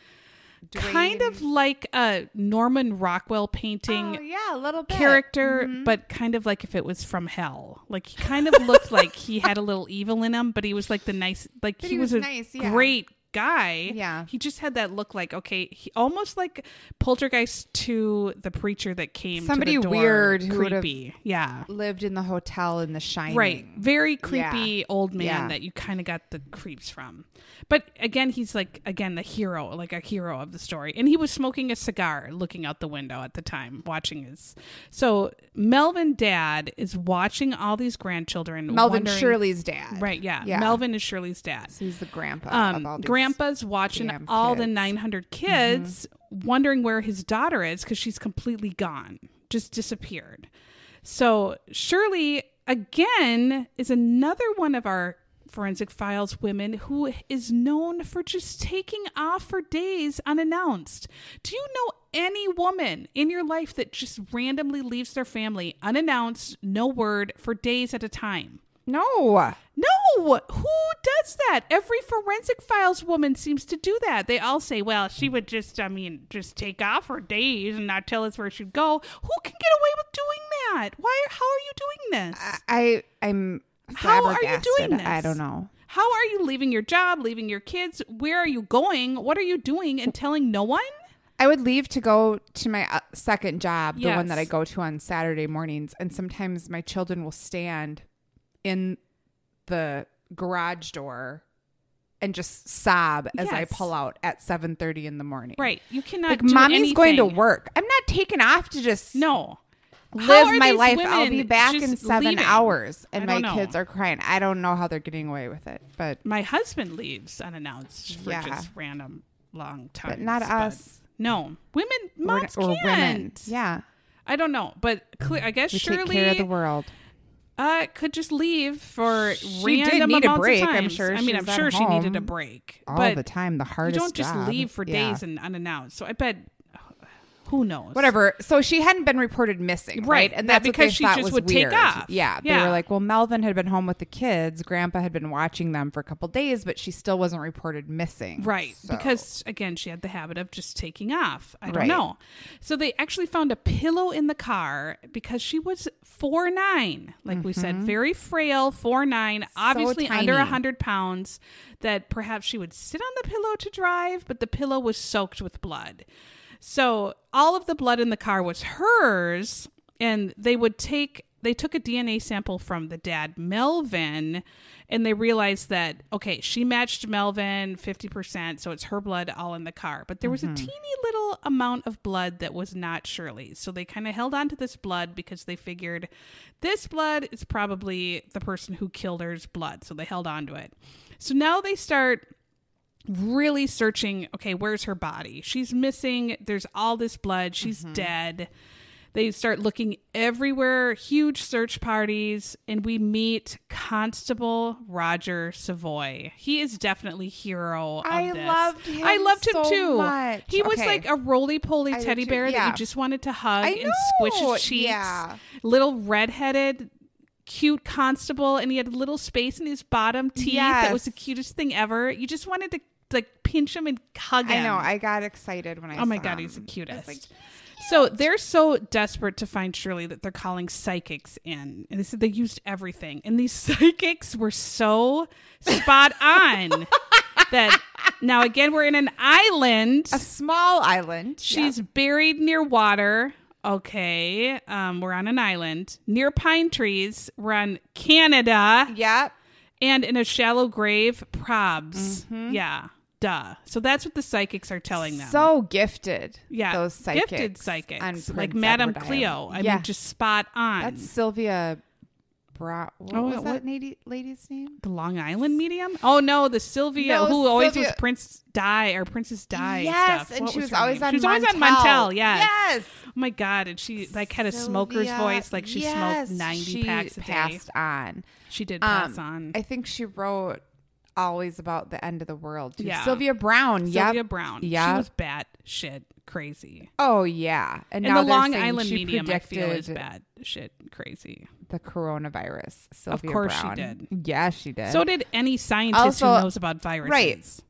[SPEAKER 2] kind of like a Norman Rockwell painting
[SPEAKER 3] Oh, yeah, a little bit.
[SPEAKER 2] character,
[SPEAKER 3] Mm-hmm.
[SPEAKER 2] but kind of like if it was from hell. Like he kind of looked like he had a little evil in him, but he was like the nice, like he,
[SPEAKER 3] he
[SPEAKER 2] was,
[SPEAKER 3] was
[SPEAKER 2] a
[SPEAKER 3] nice, yeah.
[SPEAKER 2] great guy.
[SPEAKER 3] Yeah.
[SPEAKER 2] he just had that look like okay, he, almost like Poltergeist to the preacher that came.
[SPEAKER 3] Somebody
[SPEAKER 2] to the door,
[SPEAKER 3] weird
[SPEAKER 2] creepy. Yeah.
[SPEAKER 3] Lived in the hotel in The Shining.
[SPEAKER 2] Right. Very creepy
[SPEAKER 3] Yeah.
[SPEAKER 2] old man
[SPEAKER 3] Yeah.
[SPEAKER 2] that you kind of got the creeps from. But again, he's like, again, the hero, like a hero of the story. And he was smoking a cigar looking out the window at the time, watching his. So Melvin dad is watching all these grandchildren.
[SPEAKER 3] Melvin Shirley's dad.
[SPEAKER 2] Right. Yeah.
[SPEAKER 3] Yeah.
[SPEAKER 2] Melvin is Shirley's dad.
[SPEAKER 3] So he's the grandpa
[SPEAKER 2] Um,
[SPEAKER 3] of all these.
[SPEAKER 2] Grandpa's watching
[SPEAKER 3] damn
[SPEAKER 2] all the
[SPEAKER 3] kids. Mm-hmm.
[SPEAKER 2] 900 kids, wondering where his daughter is because she's completely gone, just disappeared. So Shirley again is another one of our forensic files women who is known for just taking off for days unannounced. Do you know any woman in your life that just randomly leaves their family unannounced, no word for days at a time?
[SPEAKER 3] No.
[SPEAKER 2] No, who does that? Every forensic files woman seems to do that. They all say, well, she would just, I mean, just take off for days and not tell us where she'd go. Who can get away with doing that? Why? How are you doing this?
[SPEAKER 3] I I'm
[SPEAKER 2] How are you doing this?
[SPEAKER 3] I don't know.
[SPEAKER 2] How are you leaving your job, leaving your kids? Where are you going? What are you doing and telling no one?
[SPEAKER 3] I would leave to go to my uh, second job, the one that I go to on Saturday mornings, and sometimes my children will stand in the garage door and just sob as I pull out at 7:30 in the morning.
[SPEAKER 2] Right. You cannot.
[SPEAKER 3] Like mommy's going to work. I'm not taking off to just
[SPEAKER 2] No.
[SPEAKER 3] Live my life. I'll be back in 7
[SPEAKER 2] leaving?
[SPEAKER 3] hours and my
[SPEAKER 2] know.
[SPEAKER 3] kids are crying. I don't know how they're getting away with it, but
[SPEAKER 2] My husband leaves unannounced for
[SPEAKER 3] Yeah.
[SPEAKER 2] just random long time.
[SPEAKER 3] but not us.
[SPEAKER 2] No, women, moms
[SPEAKER 3] or
[SPEAKER 2] can't.
[SPEAKER 3] women. Yeah.
[SPEAKER 2] I don't know, but cle I guess
[SPEAKER 3] We take care of the world.
[SPEAKER 2] Uh, could just leave for
[SPEAKER 3] She did
[SPEAKER 2] random
[SPEAKER 3] need a break, I'm sure.
[SPEAKER 2] I mean, I'm sure she needed a break,
[SPEAKER 3] All
[SPEAKER 2] but
[SPEAKER 3] the time, the hardest.
[SPEAKER 2] you don't just
[SPEAKER 3] job.
[SPEAKER 2] leave for
[SPEAKER 3] Yeah.
[SPEAKER 2] days and unannounced. So I bet who knows?
[SPEAKER 3] whatever. So she hadn't been reported missing,
[SPEAKER 2] Right.
[SPEAKER 3] right? And
[SPEAKER 2] That
[SPEAKER 3] that's what
[SPEAKER 2] because
[SPEAKER 3] they
[SPEAKER 2] she just would take off.
[SPEAKER 3] Yeah, they
[SPEAKER 2] Yeah.
[SPEAKER 3] were like, well, Melvin had been home with the kids. Grandpa had been watching them for a couple days, but she still wasn't reported missing.
[SPEAKER 2] Right.
[SPEAKER 3] So-
[SPEAKER 2] Because again, she had the habit of just taking off. I don't
[SPEAKER 3] Right.
[SPEAKER 2] know. So they actually found a pillow in the car because she was four nine, like we said, mm-hmm. very frail, four nine, obviously under a hundred pounds. That perhaps she would sit on the pillow to drive, but the pillow was soaked with blood. So all of the blood in the car was hers, and they would take they took a DNA sample from the dad Melvin, and they realized that okay, she matched Melvin fifty percent, so it's her blood all in the car. But there was a mm-hmm. teeny little amount of blood that was not Shirley's, so they kind of held on to this blood because they figured this blood is probably the person who killed her's blood, so they held on to it. So now they start really searching okay where's her body? She's missing there's all this blood she's mm-hmm. dead. They start looking everywhere huge search parties and we meet constable roger Savoie. He is definitely hero of
[SPEAKER 3] I
[SPEAKER 2] this.
[SPEAKER 3] loved him
[SPEAKER 2] i loved him
[SPEAKER 3] so
[SPEAKER 2] too.
[SPEAKER 3] much.
[SPEAKER 2] he was like a roly-poly
[SPEAKER 3] I
[SPEAKER 2] teddy bear that
[SPEAKER 3] yeah.
[SPEAKER 2] you just wanted to hug and squish his cheeks.
[SPEAKER 3] Yeah.
[SPEAKER 2] little redheaded cute constable and he had a little space in his bottom teeth. That was the cutest thing ever. You just wanted to like pinch him and hug him
[SPEAKER 3] I know. I got excited when I saw
[SPEAKER 2] oh my god
[SPEAKER 3] him.
[SPEAKER 2] he's the cutest
[SPEAKER 3] like,
[SPEAKER 2] so they're so desperate to find Shirley that they're calling psychics in. And they said they used everything. And these psychics were so spot on that now again we're in an island.
[SPEAKER 3] a small island.
[SPEAKER 2] She's buried near water. okay, um, we're on an island near pine trees. We're on Canada
[SPEAKER 3] Yep.
[SPEAKER 2] and in a shallow grave, probs.
[SPEAKER 3] Mm-hmm.
[SPEAKER 2] Yeah, duh. So that's what the psychics are telling them.
[SPEAKER 3] So gifted.
[SPEAKER 2] yeah,
[SPEAKER 3] Those psychics.
[SPEAKER 2] gifted psychics like Madame
[SPEAKER 3] Edward
[SPEAKER 2] Cleo.
[SPEAKER 3] Island.
[SPEAKER 2] I
[SPEAKER 3] yeah.
[SPEAKER 2] mean, just spot on.
[SPEAKER 3] That's Sylvia Browne. What
[SPEAKER 2] Oh,
[SPEAKER 3] was
[SPEAKER 2] what-
[SPEAKER 3] that lady, lady's name?
[SPEAKER 2] the Long Island medium. Oh no, the Sylvia
[SPEAKER 3] No,
[SPEAKER 2] who always was Prince Di or Princess Di.
[SPEAKER 3] yes,
[SPEAKER 2] stuff.
[SPEAKER 3] and
[SPEAKER 2] What
[SPEAKER 3] she was
[SPEAKER 2] her
[SPEAKER 3] always
[SPEAKER 2] name?
[SPEAKER 3] on
[SPEAKER 2] She was always on
[SPEAKER 3] Montel.
[SPEAKER 2] Montel. Yes.
[SPEAKER 3] Yes.
[SPEAKER 2] Oh my god, and she like had a smoker's voice, like she
[SPEAKER 3] yes,
[SPEAKER 2] smoked ninety
[SPEAKER 3] she
[SPEAKER 2] packs a day.
[SPEAKER 3] passed on.
[SPEAKER 2] She did pass
[SPEAKER 3] Um,
[SPEAKER 2] on.
[SPEAKER 3] I think she wrote always about the end of the world. Too.
[SPEAKER 2] Yeah.
[SPEAKER 3] Sylvia Browne. Yeah.
[SPEAKER 2] Sylvia
[SPEAKER 3] yep.
[SPEAKER 2] Brown. She was bat shit crazy.
[SPEAKER 3] Oh yeah. And,
[SPEAKER 2] And
[SPEAKER 3] now
[SPEAKER 2] the Long Island medium, I feel, is bad shit crazy.
[SPEAKER 3] The coronavirus. Sylvia of
[SPEAKER 2] course she did.
[SPEAKER 3] Yeah, she did.
[SPEAKER 2] So did any scientist
[SPEAKER 3] Also-
[SPEAKER 2] who knows about viruses.
[SPEAKER 3] right.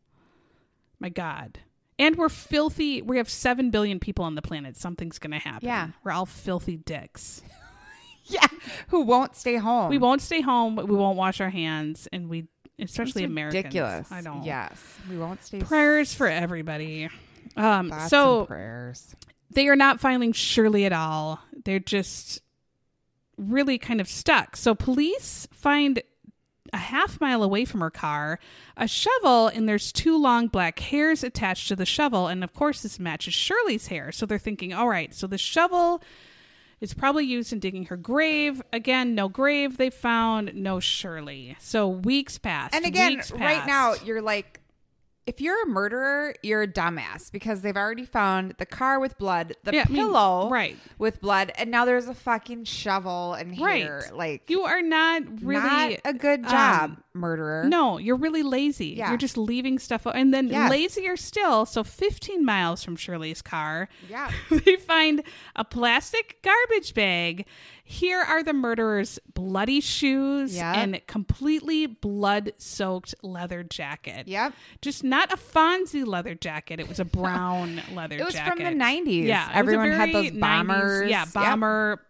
[SPEAKER 2] My God. And we're filthy. We have 7 billion people on the planet. Something's going to happen.
[SPEAKER 3] Yeah.
[SPEAKER 2] We're all filthy dicks.
[SPEAKER 3] yeah. Who won't stay home?
[SPEAKER 2] We won't stay home. But we won't wash our hands. And we,
[SPEAKER 3] It's
[SPEAKER 2] especially Americans.
[SPEAKER 3] ridiculous.
[SPEAKER 2] I don't.
[SPEAKER 3] Yes. We won't stay.
[SPEAKER 2] Prayers for everybody. Um, so
[SPEAKER 3] prayers.
[SPEAKER 2] they are not filing Shirley at all. They're just really kind of stuck. So police find a half mile away from her car a shovel, and there's two long black hairs attached to the shovel. And of course, this matches Shirley's hair. So they're thinking, all right, so the shovel is probably used in digging her grave. Again, no grave they found, no Shirley. So weeks passed.
[SPEAKER 3] And again,
[SPEAKER 2] weeks
[SPEAKER 3] right now, you're like, if you're a murderer, you're a dumbass because they've already found the car with blood, the
[SPEAKER 2] Yeah, I mean,
[SPEAKER 3] pillow
[SPEAKER 2] right.
[SPEAKER 3] with blood, and now there's a fucking shovel and
[SPEAKER 2] Right.
[SPEAKER 3] Like,
[SPEAKER 2] you are not really
[SPEAKER 3] not a good job,
[SPEAKER 2] um,
[SPEAKER 3] murderer.
[SPEAKER 2] No, you're really lazy.
[SPEAKER 3] Yeah.
[SPEAKER 2] You're just leaving stuff. And then
[SPEAKER 3] Yes.
[SPEAKER 2] lazier still. So 15 miles from Shirley's car,
[SPEAKER 3] Yeah.
[SPEAKER 2] they find a plastic garbage bag. Here are the murderer's bloody shoes
[SPEAKER 3] Yep.
[SPEAKER 2] and completely blood soaked leather jacket.
[SPEAKER 3] Yep.
[SPEAKER 2] Just not a Fonzie leather jacket. It was a brown leather jacket.
[SPEAKER 3] It was
[SPEAKER 2] jacket.
[SPEAKER 3] from the 90s.
[SPEAKER 2] Yeah. it was a
[SPEAKER 3] Everyone had those bombers.
[SPEAKER 2] Yeah. Bomber,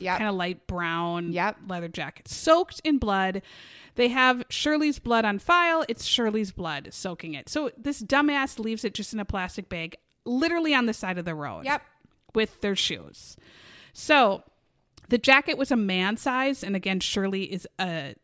[SPEAKER 3] Yep.
[SPEAKER 2] kind of light brown
[SPEAKER 3] Yep.
[SPEAKER 2] leather jacket, soaked in blood. They have Shirley's blood on file. It's Shirley's blood soaking it. So this dumbass leaves it just in a plastic bag, literally on the side of the road.
[SPEAKER 3] Yep.
[SPEAKER 2] With their shoes. So the jacket was a man size, and again, Shirley is a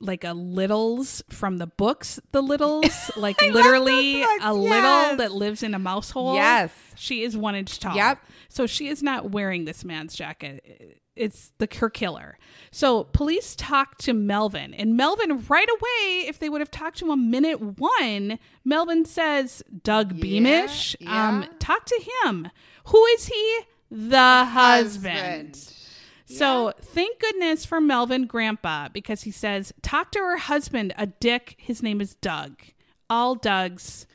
[SPEAKER 2] like a littles from the books, the littles, like literally
[SPEAKER 3] books,
[SPEAKER 2] a little that lives in a mouse hole.
[SPEAKER 3] Yes.
[SPEAKER 2] She is one inch tall.
[SPEAKER 3] Yep.
[SPEAKER 2] So she is not wearing this man's jacket. It's the her killer. So police talked to Melvin, and Melvin right away, if they would have talked to him minute one, Melvin says, "Doug Beamish, um,
[SPEAKER 3] yeah.
[SPEAKER 2] talk to him. Who is he? The husband." So thank goodness for Melvin Grandpa because he says, talk to her husband, a dick. His name is Doug. All Dougs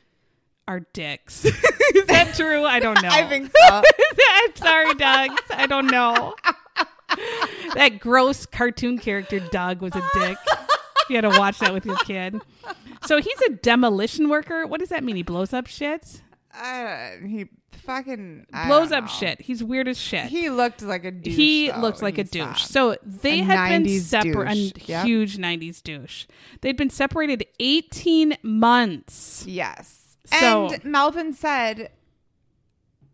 [SPEAKER 2] are dicks. is that true? I don't know.
[SPEAKER 3] I think so.
[SPEAKER 2] I'm sorry, Doug. I don't know. that gross cartoon character Doug was a dick. You had to watch that with your kid. So he's a demolition worker. What does that mean? He blows up shit?
[SPEAKER 3] Uh, he fucking I
[SPEAKER 2] Blows up shit. He's weird as shit.
[SPEAKER 3] He looked like a douche.
[SPEAKER 2] he
[SPEAKER 3] though,
[SPEAKER 2] looks like a douche. So they
[SPEAKER 3] A
[SPEAKER 2] had been
[SPEAKER 3] 90s
[SPEAKER 2] separated.
[SPEAKER 3] Yep.
[SPEAKER 2] Huge '90s douche. They'd been separated 18 months.
[SPEAKER 3] yes.
[SPEAKER 2] So-
[SPEAKER 3] and Melvin said,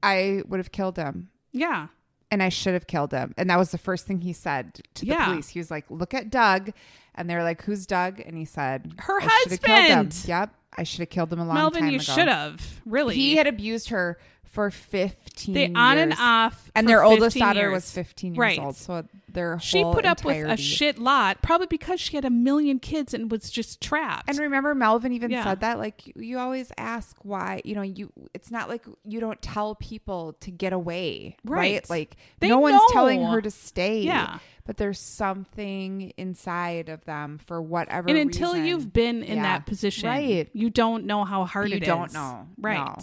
[SPEAKER 3] "I would have killed him."
[SPEAKER 2] Yeah,
[SPEAKER 3] and I should have killed him. And that was the first thing he said to the
[SPEAKER 2] Yeah.
[SPEAKER 3] police. He was like, "Look at Doug," and they were like, "Who's Doug?" And he said,
[SPEAKER 2] Her
[SPEAKER 3] "I should have killed him."
[SPEAKER 2] husband.
[SPEAKER 3] Yep, I should have killed him a long time ago.
[SPEAKER 2] Melvin,
[SPEAKER 3] time
[SPEAKER 2] you
[SPEAKER 3] ago.
[SPEAKER 2] should have really.
[SPEAKER 3] He had abused her for fifteen.
[SPEAKER 2] they on and off,
[SPEAKER 3] and their oldest daughter
[SPEAKER 2] years.
[SPEAKER 3] was fifteen years
[SPEAKER 2] Right.
[SPEAKER 3] old. So their
[SPEAKER 2] She
[SPEAKER 3] whole
[SPEAKER 2] put up with a shit lot, probably because she had a million kids and was just trapped.
[SPEAKER 3] And remember, Melvin even
[SPEAKER 2] Yeah.
[SPEAKER 3] said that, like, you- always ask why, you know, you, it's not like you don't tell people to get away, right?
[SPEAKER 2] Right.
[SPEAKER 3] Like,
[SPEAKER 2] They
[SPEAKER 3] no one's telling her to stay.
[SPEAKER 2] Yeah.
[SPEAKER 3] But there's something inside of them for whatever
[SPEAKER 2] and until
[SPEAKER 3] reason.
[SPEAKER 2] you've been in
[SPEAKER 3] Yeah.
[SPEAKER 2] that position,
[SPEAKER 3] Right.
[SPEAKER 2] you don't know how hard it is.
[SPEAKER 3] You
[SPEAKER 2] it is.
[SPEAKER 3] don't know.
[SPEAKER 2] right?
[SPEAKER 3] No.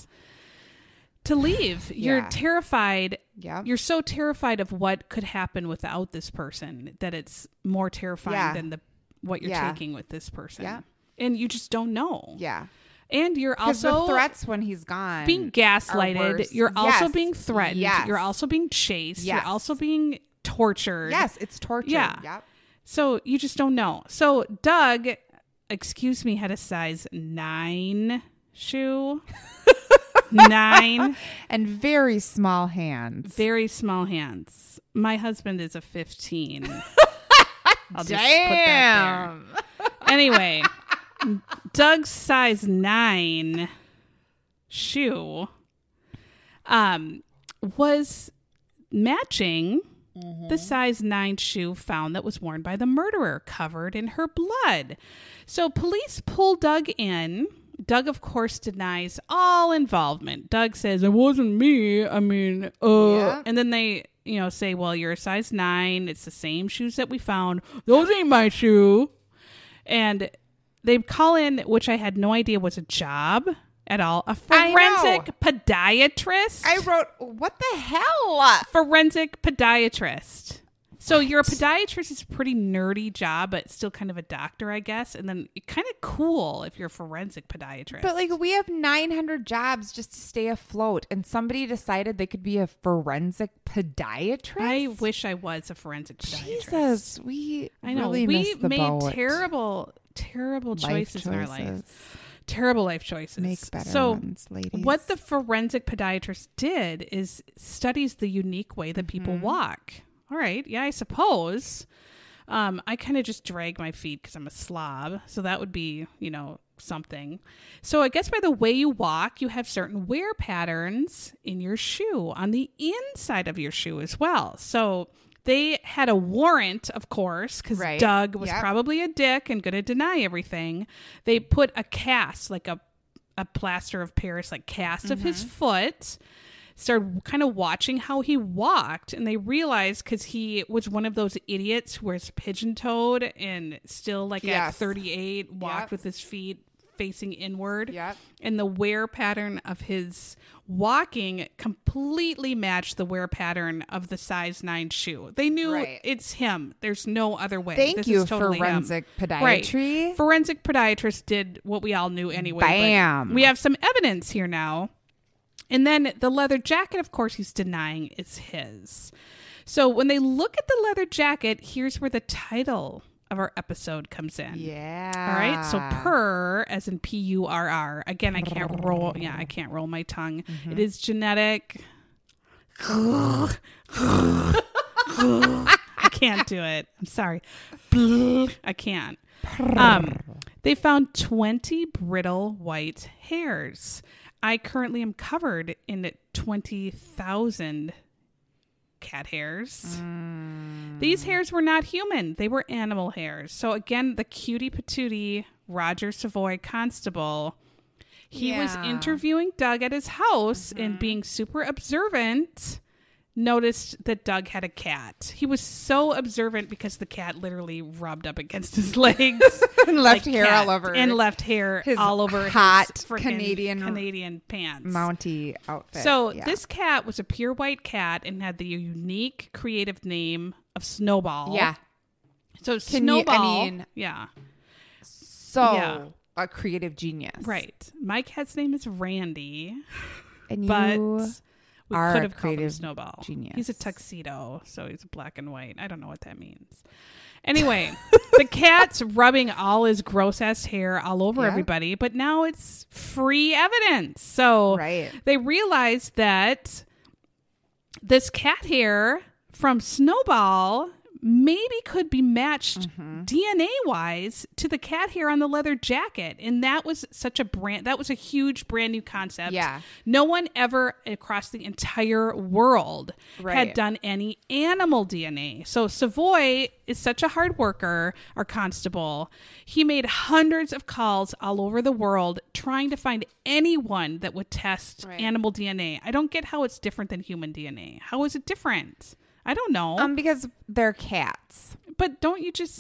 [SPEAKER 2] To leave, you're
[SPEAKER 3] Yeah.
[SPEAKER 2] terrified.
[SPEAKER 3] Yeah.
[SPEAKER 2] You're so terrified of what could happen without this person that it's more terrifying
[SPEAKER 3] Yeah.
[SPEAKER 2] than the what you're
[SPEAKER 3] Yeah.
[SPEAKER 2] taking with this person.
[SPEAKER 3] Yeah.
[SPEAKER 2] And you just don't know.
[SPEAKER 3] Yeah.
[SPEAKER 2] And you're also
[SPEAKER 3] threats when he's gone.
[SPEAKER 2] being gaslighted. You're also being threatened.
[SPEAKER 3] Yes.
[SPEAKER 2] You're also being chased.
[SPEAKER 3] Yes.
[SPEAKER 2] You're also being tortured.
[SPEAKER 3] Yes, it's torture.
[SPEAKER 2] Yeah.
[SPEAKER 3] Yep.
[SPEAKER 2] So you just don't know. So Doug, excuse me, had a size nine shoe. nine,
[SPEAKER 3] and very small hands.
[SPEAKER 2] very small hands. My husband is a 15. I'll just put that there. Anyway, Doug's size nine shoe um, was matching the size nine shoe found that was worn by the murderer, covered in her blood. So police pull Doug in. Doug, of course, denies all involvement. Doug says, It wasn't me. I mean, uh.
[SPEAKER 3] Yeah.
[SPEAKER 2] And then they, you know, say, Well, you're a size nine. It's the same shoes that we found. Those ain't my shoe. And they call in, which I had no idea was a job at all, a forensic podiatrist.
[SPEAKER 3] I wrote, what the hell?
[SPEAKER 2] forensic podiatrist. So you're a podiatrist is a pretty nerdy job, but still kind of a doctor, I guess. And then kind of cool if you're a forensic podiatrist.
[SPEAKER 3] But like we have 900 jobs just to stay afloat and somebody decided they could be a forensic podiatrist.
[SPEAKER 2] I wish I was a forensic podiatrist.
[SPEAKER 3] Jesus, we
[SPEAKER 2] I know
[SPEAKER 3] really
[SPEAKER 2] we made
[SPEAKER 3] boat.
[SPEAKER 2] terrible, terrible
[SPEAKER 3] Life
[SPEAKER 2] choices, in our life.
[SPEAKER 3] choices.
[SPEAKER 2] Terrible life choices.
[SPEAKER 3] Make better
[SPEAKER 2] so
[SPEAKER 3] ones, ladies.
[SPEAKER 2] what the forensic podiatrist did is studies the unique way that people
[SPEAKER 3] Mm-hmm.
[SPEAKER 2] walk. All right, yeah, I suppose. Um, I kind of just drag my feet because I'm a slob, so that would be, you know, something. So I guess by the way you walk, you have certain wear patterns in your shoe on the inside of your shoe as well. So they had a warrant, of course, because
[SPEAKER 3] Right.
[SPEAKER 2] Doug was
[SPEAKER 3] Yep.
[SPEAKER 2] probably a dick and going to deny everything. They put a cast, like a a plaster of Paris like cast of his foot. Started kind of watching how he walked, and they realized because he was one of those idiots who wears pigeon toed and still like at 38 walked
[SPEAKER 3] Yep.
[SPEAKER 2] with his feet facing inward.
[SPEAKER 3] Yep.
[SPEAKER 2] And the wear pattern of his walking completely matched the wear pattern of the size nine shoe. They knew
[SPEAKER 3] Right.
[SPEAKER 2] it's him. There's no other way.
[SPEAKER 3] Thank
[SPEAKER 2] This
[SPEAKER 3] you,
[SPEAKER 2] is totally him.
[SPEAKER 3] forensic
[SPEAKER 2] Right.
[SPEAKER 3] podiatry.
[SPEAKER 2] Forensic podiatrist did what we all knew anyway.
[SPEAKER 3] Bam.
[SPEAKER 2] We have some evidence here now. And then the leather jacket, of course, he's denying is his. So when they look at the leather jacket, here's where the title of our episode comes in.
[SPEAKER 3] Yeah.
[SPEAKER 2] All right. So purr, as in P U R R. Again, I can't roll. Yeah, I can't roll my tongue.
[SPEAKER 3] Mm-hmm.
[SPEAKER 2] It is genetic. I can't do it. I'm sorry. I can't. Um, they found 20 brittle white hairs. I currently am covered in 20,000 cat hairs. These mm. hairs were not human, they were animal hairs. So, again, the cutie patootie Roger Savoie constable. He was interviewing Doug at his house and mm-hmm. being super observant. Noticed that Doug had a cat. He was so observant because the cat literally rubbed up against his legs
[SPEAKER 3] and left
[SPEAKER 2] like
[SPEAKER 3] hair
[SPEAKER 2] cat,
[SPEAKER 3] all over
[SPEAKER 2] and left hair
[SPEAKER 3] his
[SPEAKER 2] all over
[SPEAKER 3] hot Canadian-
[SPEAKER 2] Canadian pants.
[SPEAKER 3] Mountie outfit.
[SPEAKER 2] So
[SPEAKER 3] Yeah.
[SPEAKER 2] this cat was a pure white cat and had the unique creative name of Snowball.
[SPEAKER 3] Yeah.
[SPEAKER 2] So
[SPEAKER 3] Can you- I mean-
[SPEAKER 2] yeah.
[SPEAKER 3] So
[SPEAKER 2] Yeah.
[SPEAKER 3] a creative genius.
[SPEAKER 2] Right. My cat's name is Randy,
[SPEAKER 3] And you
[SPEAKER 2] but we could have called him Snowball.
[SPEAKER 3] genius.
[SPEAKER 2] He's a tuxedo, so he's black and white. I don't know what that means. Anyway, the cat's rubbing all his gross ass hair all over
[SPEAKER 3] Yeah.
[SPEAKER 2] everybody, but now it's free evidence. So
[SPEAKER 3] Right.
[SPEAKER 2] they realized that this cat hair from Snowball maybe could be matched
[SPEAKER 3] Mm-hmm.
[SPEAKER 2] DNA wise to the cat hair on the leather jacket. And that was such a brand, that was a huge brand new concept.
[SPEAKER 3] Yeah.
[SPEAKER 2] No one ever across the entire world had done any animal DNA. So Savoie is such a hard worker, our constable. He made hundreds of calls all over the world trying to find anyone that would test
[SPEAKER 3] Right.
[SPEAKER 2] animal DNA. I don't get how it's different than human DNA. How is it different? I don't know.
[SPEAKER 3] Um, because they're cats.
[SPEAKER 2] but don't you just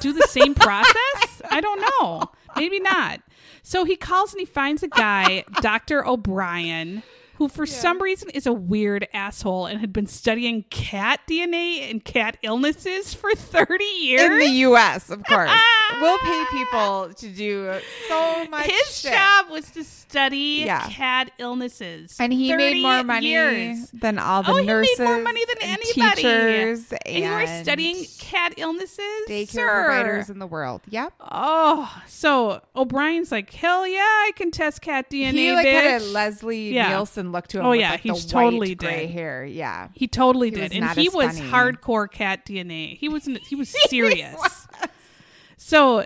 [SPEAKER 2] do the same process? I don't know. Maybe not. So he calls and he finds a guy, Dr. O'Brien, who for some reason is a weird asshole and had been studying cat DNA and cat illnesses for 30 years.
[SPEAKER 3] In the U.S., of course, we'll pay people to do so much.
[SPEAKER 2] His
[SPEAKER 3] shit.
[SPEAKER 2] job was to study
[SPEAKER 3] Yeah.
[SPEAKER 2] cat illnesses.
[SPEAKER 3] and he made more money
[SPEAKER 2] years.
[SPEAKER 3] than all the
[SPEAKER 2] oh,
[SPEAKER 3] nurses,
[SPEAKER 2] he made more money than anybody.
[SPEAKER 3] teachers, and,
[SPEAKER 2] and you were studying cat illnesses,
[SPEAKER 3] daycare
[SPEAKER 2] sir.
[SPEAKER 3] providers in the world. Yep.
[SPEAKER 2] Oh, so O'Brien's like, hell yeah, I can test cat DNA.
[SPEAKER 3] he like
[SPEAKER 2] bitch.
[SPEAKER 3] had a Leslie
[SPEAKER 2] Yeah.
[SPEAKER 3] Nielsen look to him.
[SPEAKER 2] Oh,
[SPEAKER 3] with,
[SPEAKER 2] yeah,
[SPEAKER 3] like,
[SPEAKER 2] he
[SPEAKER 3] the
[SPEAKER 2] totally
[SPEAKER 3] gray
[SPEAKER 2] did.
[SPEAKER 3] hair. Yeah.
[SPEAKER 2] He totally
[SPEAKER 3] He
[SPEAKER 2] did, and he was
[SPEAKER 3] funny.
[SPEAKER 2] hardcore cat DNA. He was he was serious. So,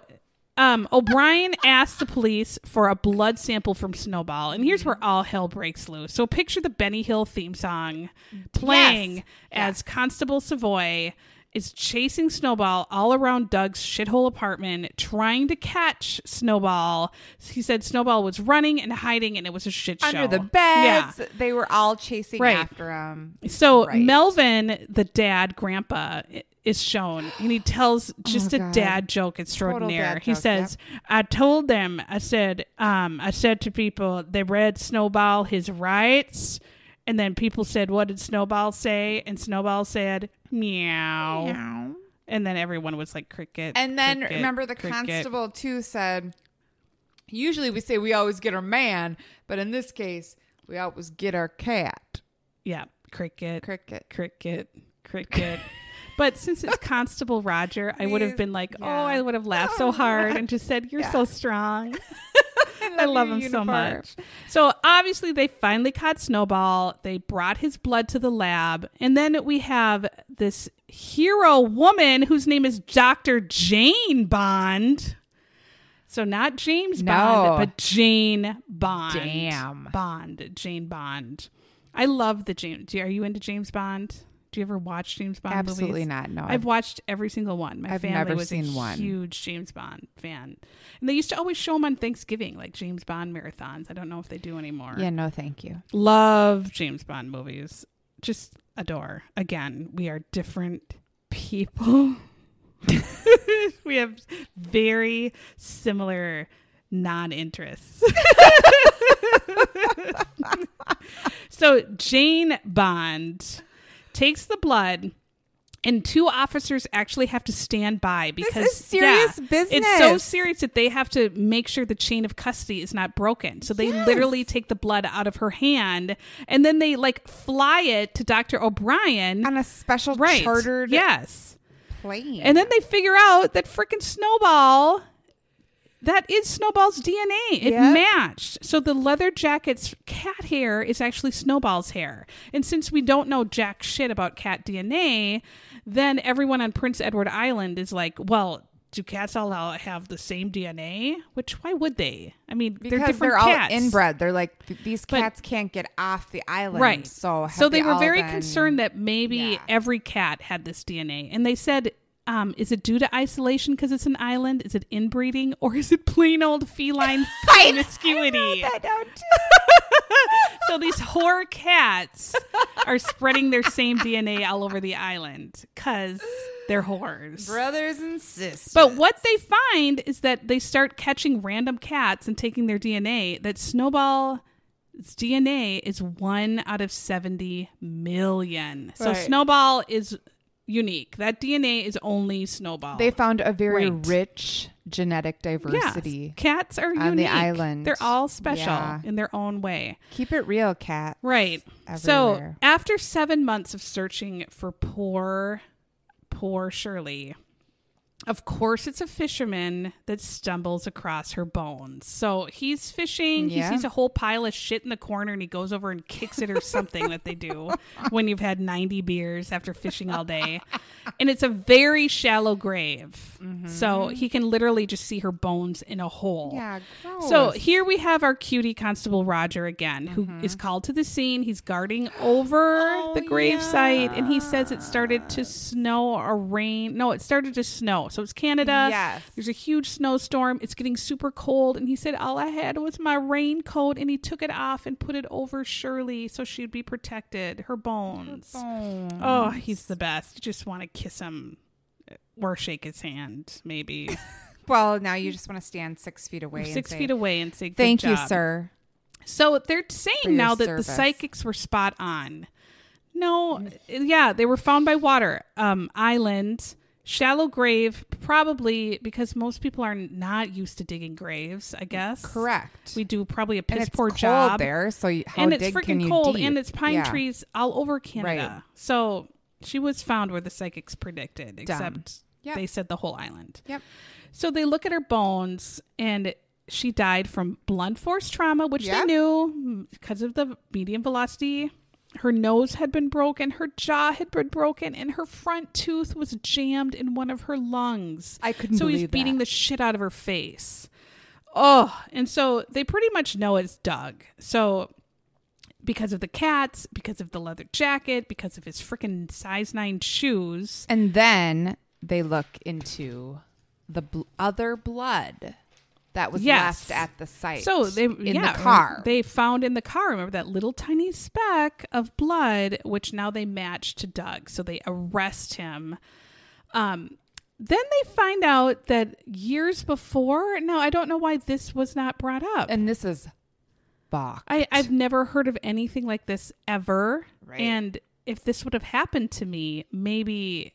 [SPEAKER 2] um, O'Brien asked the police for a blood sample from Snowball, and here's where all hell breaks loose. So, picture the Benny Hill theme song playing
[SPEAKER 3] Yes.
[SPEAKER 2] as Constable Savoie is chasing Snowball all around Doug's shithole apartment, trying to catch Snowball. He said Snowball was running and hiding, and it was a shit show
[SPEAKER 3] Under the beds, Yeah. they were all chasing
[SPEAKER 2] Right.
[SPEAKER 3] after him.
[SPEAKER 2] So
[SPEAKER 3] Right.
[SPEAKER 2] Melvin, the dad, grandpa, is shown, and he tells just a
[SPEAKER 3] Oh, God.
[SPEAKER 2] dad joke extraordinaire.
[SPEAKER 3] dad
[SPEAKER 2] he
[SPEAKER 3] joke,
[SPEAKER 2] says, "I told them, I said, um, I said to people, they read Snowball his rights." And then people said, "What did Snowball say?" And Snowball said, "Meow." And then everyone was like, "Cricket."
[SPEAKER 3] And then
[SPEAKER 2] cricket,
[SPEAKER 3] remember the
[SPEAKER 2] cricket."
[SPEAKER 3] constable too said, usually we say we always get our man, but in this case, we always get our cat.
[SPEAKER 2] Yeah, cricket,
[SPEAKER 3] Cricket.
[SPEAKER 2] cricket, cricket. But since it's Constable Roger, I would have been like, oh. I would have laughed so hard and just said, you're
[SPEAKER 3] Yeah.
[SPEAKER 2] so strong. I love him so much. So obviously, they finally caught Snowball. They brought his blood to the lab. And then we have this hero woman whose name is Dr. Jane Bond. So not James
[SPEAKER 3] No.
[SPEAKER 2] Bond, but Jane Bond.
[SPEAKER 3] Damn.
[SPEAKER 2] Bond. Jane Bond. I love the James. Are you into James Bond? Do you ever watch James Bond movies?
[SPEAKER 3] Absolutely
[SPEAKER 2] movies?
[SPEAKER 3] not. No,
[SPEAKER 2] I've watched every single one. My
[SPEAKER 3] I've
[SPEAKER 2] family was a
[SPEAKER 3] one.
[SPEAKER 2] huge James Bond fan, and they used to always show them on Thanksgiving, like James Bond marathons. I don't know if they do anymore.
[SPEAKER 3] yeah, no, thank you.
[SPEAKER 2] Love James Bond movies. Just adore. Again, we are different people. we have very similar non-interests. so Jane Bond takes the blood and two officers actually have to stand by because
[SPEAKER 3] is serious
[SPEAKER 2] yeah,
[SPEAKER 3] business.
[SPEAKER 2] It's so serious that they have to make sure the chain of custody is not broken. So they
[SPEAKER 3] Yes.
[SPEAKER 2] literally take the blood out of her hand and then they like fly it to Dr. O'Brien.
[SPEAKER 3] On a special
[SPEAKER 2] right.
[SPEAKER 3] chartered
[SPEAKER 2] Yes.
[SPEAKER 3] plane.
[SPEAKER 2] And then they figure out that freaking Snowball, that is Snowball's DNA. It
[SPEAKER 3] Yep.
[SPEAKER 2] matched. So the leather jacket's cat hair is actually Snowball's hair. And since we don't know jack shit about cat DNA, then everyone on Prince Edward Island is like, well, do cats all have the same DNA? Which why would they? I mean, they're
[SPEAKER 3] because
[SPEAKER 2] different
[SPEAKER 3] they're, all inbred. They're like th- these
[SPEAKER 2] But-
[SPEAKER 3] cats can't get off the island.
[SPEAKER 2] Right.
[SPEAKER 3] So have
[SPEAKER 2] so they, were very
[SPEAKER 3] been-
[SPEAKER 2] concerned that maybe
[SPEAKER 3] Yeah.
[SPEAKER 2] every cat had this DNA, and they said, um, "Is it due to isolation because it's an island? Is it inbreeding, or is it plain old feline promiscuity?"
[SPEAKER 3] I don't.
[SPEAKER 2] so these whore cats are spreading their same DNA all over the island because they're whores.
[SPEAKER 3] Brothers and sisters.
[SPEAKER 2] But what they find is that they start catching random cats and taking their DNA. That Snowball's DNA is one out of 70 million. So
[SPEAKER 3] Right.
[SPEAKER 2] Snowball is unique. That DNA is only Snowball.
[SPEAKER 3] they found a very
[SPEAKER 2] Right.
[SPEAKER 3] rich genetic
[SPEAKER 2] Yes.
[SPEAKER 3] diversity.
[SPEAKER 2] Cats are
[SPEAKER 3] on the island.
[SPEAKER 2] They're all special
[SPEAKER 3] Yeah.
[SPEAKER 2] in their own way.
[SPEAKER 3] Keep it real, cat.
[SPEAKER 2] Right.
[SPEAKER 3] Everywhere.
[SPEAKER 2] So after seven months of searching for poor, poor Shirley, of course, it's a fisherman that stumbles across her bones. So he's fishing. He sees a whole pile of shit in the corner and he goes over and kicks it or something that they do when you've had 90 beers after fishing all day. And it's a very shallow grave. So he can literally just see her bones in a hole.
[SPEAKER 3] Yeah. Gross.
[SPEAKER 2] So here we have our cutie constable Roger again, who is
[SPEAKER 3] Mm-hmm.
[SPEAKER 2] called to the scene. He's guarding over
[SPEAKER 3] Oh,
[SPEAKER 2] the grave site, and he says it started to snow or rain. No, it started to snow. So it's Canada.
[SPEAKER 3] Yes.
[SPEAKER 2] There's a huge snowstorm. It's getting super cold, and he said all I had was my raincoat, and he took it off and put it over Shirley so she'd be protected. Her bones. Oh, he's the best. You just want to kiss him or shake his hand, maybe
[SPEAKER 3] Well, now you just want to stand six feet away.
[SPEAKER 2] six
[SPEAKER 3] and say,
[SPEAKER 2] feet away and say,
[SPEAKER 3] Thank you,
[SPEAKER 2] job."
[SPEAKER 3] sir.
[SPEAKER 2] So they're saying now that
[SPEAKER 3] service.
[SPEAKER 2] the psychics were spot on. No, yeah, they were found by water. Um, island, shallow grave, probably because most people are not used to digging graves. I guess
[SPEAKER 3] Correct.
[SPEAKER 2] We do probably a piss
[SPEAKER 3] it's
[SPEAKER 2] poor
[SPEAKER 3] cold
[SPEAKER 2] job
[SPEAKER 3] there, so you, how
[SPEAKER 2] and it's freaking cold,
[SPEAKER 3] deep?
[SPEAKER 2] and it's pine
[SPEAKER 3] Yeah.
[SPEAKER 2] trees all over Canada.
[SPEAKER 3] Right.
[SPEAKER 2] So she was found where the psychics predicted, except
[SPEAKER 3] Yep.
[SPEAKER 2] they said the whole island.
[SPEAKER 3] Yep.
[SPEAKER 2] So they look at her bones, and she died from blunt force trauma, which
[SPEAKER 3] Yep.
[SPEAKER 2] they knew because of the medium velocity. Her nose had been broken, her jaw had been broken, and her front tooth was jammed in one of her lungs.
[SPEAKER 3] I couldn't
[SPEAKER 2] So he's beating
[SPEAKER 3] that.
[SPEAKER 2] the shit out of her face. Oh, and so they pretty much know it's Doug. So because of the cats, because of the leather jacket, because of his freaking size nine shoes.
[SPEAKER 3] And then they look into the bl- other blood that was
[SPEAKER 2] Yes.
[SPEAKER 3] left at the site.
[SPEAKER 2] So they
[SPEAKER 3] in
[SPEAKER 2] yeah,
[SPEAKER 3] the car.
[SPEAKER 2] They found in the car. Remember that little tiny speck of blood, which now they match to Doug. So they arrest him. Um, then they find out that years before. Now I don't know why this was not brought up.
[SPEAKER 3] and this is Bach.
[SPEAKER 2] I, I've never heard of anything like this ever.
[SPEAKER 3] Right.
[SPEAKER 2] And if this would have happened to me, maybe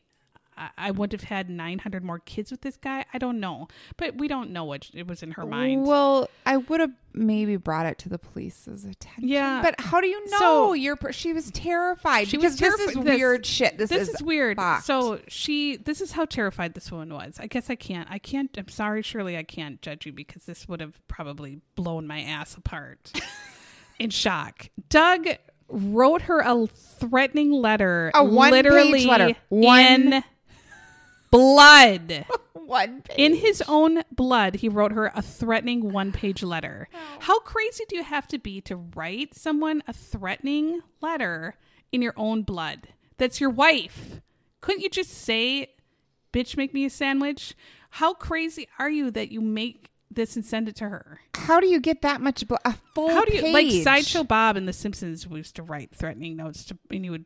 [SPEAKER 2] I, wouldn't have had 900 more kids with this guy. I don't know. But we don't know what it was in her mind.
[SPEAKER 3] Well, I would have maybe brought it to the police's attention.
[SPEAKER 2] Yeah.
[SPEAKER 3] but how do you know?
[SPEAKER 2] So-
[SPEAKER 3] You're she was terrified.
[SPEAKER 2] She
[SPEAKER 3] because
[SPEAKER 2] was
[SPEAKER 3] This is
[SPEAKER 2] this-
[SPEAKER 3] weird shit. This,
[SPEAKER 2] this is, weird.
[SPEAKER 3] fucked.
[SPEAKER 2] So she, this is how terrified this woman was. I guess I can't, I can't, I'm sorry, Shirley, I can't judge you because this would have probably blown my ass apart in shock. Doug wrote her a threatening letter,
[SPEAKER 3] A one-page letter. One-
[SPEAKER 2] blood.
[SPEAKER 3] one page.
[SPEAKER 2] In his own blood, he wrote her a threatening one page letter. Oh. How crazy do you have to be to write someone a threatening letter in your own blood? That's your wife. Couldn't you just say, bitch, make me a sandwich? How crazy are you that you make this and send it to her?
[SPEAKER 3] How do you get that much blood? A full
[SPEAKER 2] How do you, like
[SPEAKER 3] page.
[SPEAKER 2] Sideshow Bob in The Simpsons used to write threatening notes to, and you would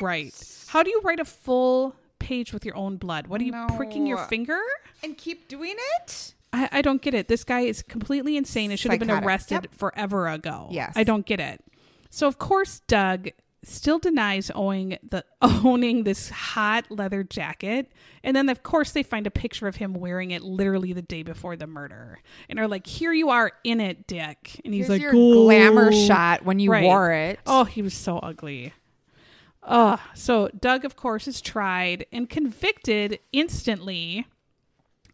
[SPEAKER 2] write. How do you write a full page with your own blood? What are you pricking your finger?
[SPEAKER 3] and keep doing it?
[SPEAKER 2] I, I don't get it. This guy is completely insane. It should have been arrested
[SPEAKER 3] Yep.
[SPEAKER 2] forever ago.
[SPEAKER 3] Yes.
[SPEAKER 2] I don't get it. So of course Doug still denies owing the owning this hot leather jacket. And then of course they find a picture of him wearing it literally the day before the murder. And are like, here you are in it, Dick. And he's
[SPEAKER 3] Here's
[SPEAKER 2] like,
[SPEAKER 3] your glamour shot when you
[SPEAKER 2] Right.
[SPEAKER 3] wore it.
[SPEAKER 2] Oh, he was so ugly. Oh, so Doug, of course, is tried and convicted instantly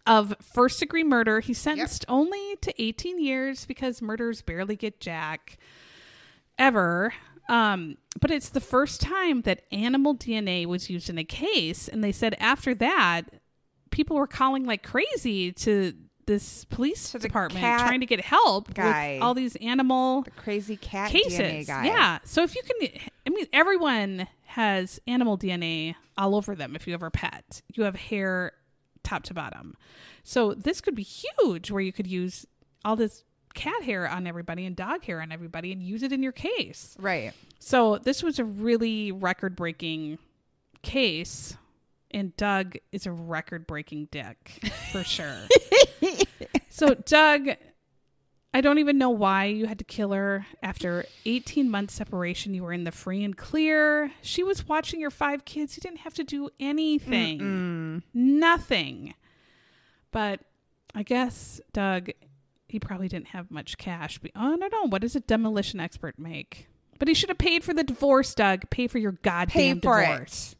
[SPEAKER 2] of first degree murder. He's sentenced only to 18 years because murders barely get Jack ever. Um, but it's the first time that animal DNA was used in a case. And they said after that, people were calling like crazy to this police
[SPEAKER 3] To
[SPEAKER 2] department trying to get help
[SPEAKER 3] guy.
[SPEAKER 2] with all these animal
[SPEAKER 3] The crazy cat
[SPEAKER 2] cases. Yeah. So if you can, I mean, everyone has animal DNA all over them. If you ever pet, you have hair top to bottom. So this could be huge, where you could use all this cat hair on everybody and dog hair on everybody and use it in your case.
[SPEAKER 3] Right.
[SPEAKER 2] So this was a really record breaking case. And Doug is a record breaking dick for sure. so, Doug, I don't even know why you had to kill her. After 18 months separation, you were in the free and clear. She was watching your five kids. You didn't have to do anything, nothing. But I guess Doug, he probably didn't have much cash. Oh, no, no. What does a demolition expert make? But he should have paid for the divorce, Doug. Pay for your goddamn
[SPEAKER 3] Pay for
[SPEAKER 2] divorce.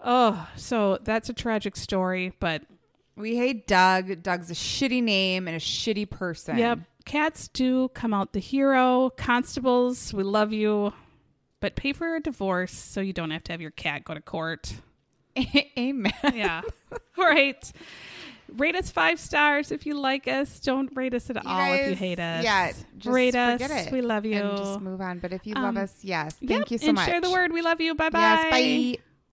[SPEAKER 2] Oh, so that's a tragic story, but
[SPEAKER 3] We hate Doug. Doug's a shitty name and a shitty person.
[SPEAKER 2] Yep. Cats do come out the hero. Constables, we love you. But pay for a divorce so you don't have to have your cat go to court.
[SPEAKER 3] Amen.
[SPEAKER 2] Yeah. All right. Rate us five stars if you like us. Don't rate us at all if you hate us.
[SPEAKER 3] Yeah, just
[SPEAKER 2] rate us.
[SPEAKER 3] it
[SPEAKER 2] We love you.
[SPEAKER 3] And just move on. But if you love
[SPEAKER 2] Um,
[SPEAKER 3] us, yes. Thank
[SPEAKER 2] Yep,
[SPEAKER 3] you so
[SPEAKER 2] and
[SPEAKER 3] much.
[SPEAKER 2] share the word. We love you. Bye bye.
[SPEAKER 3] Yes, bye.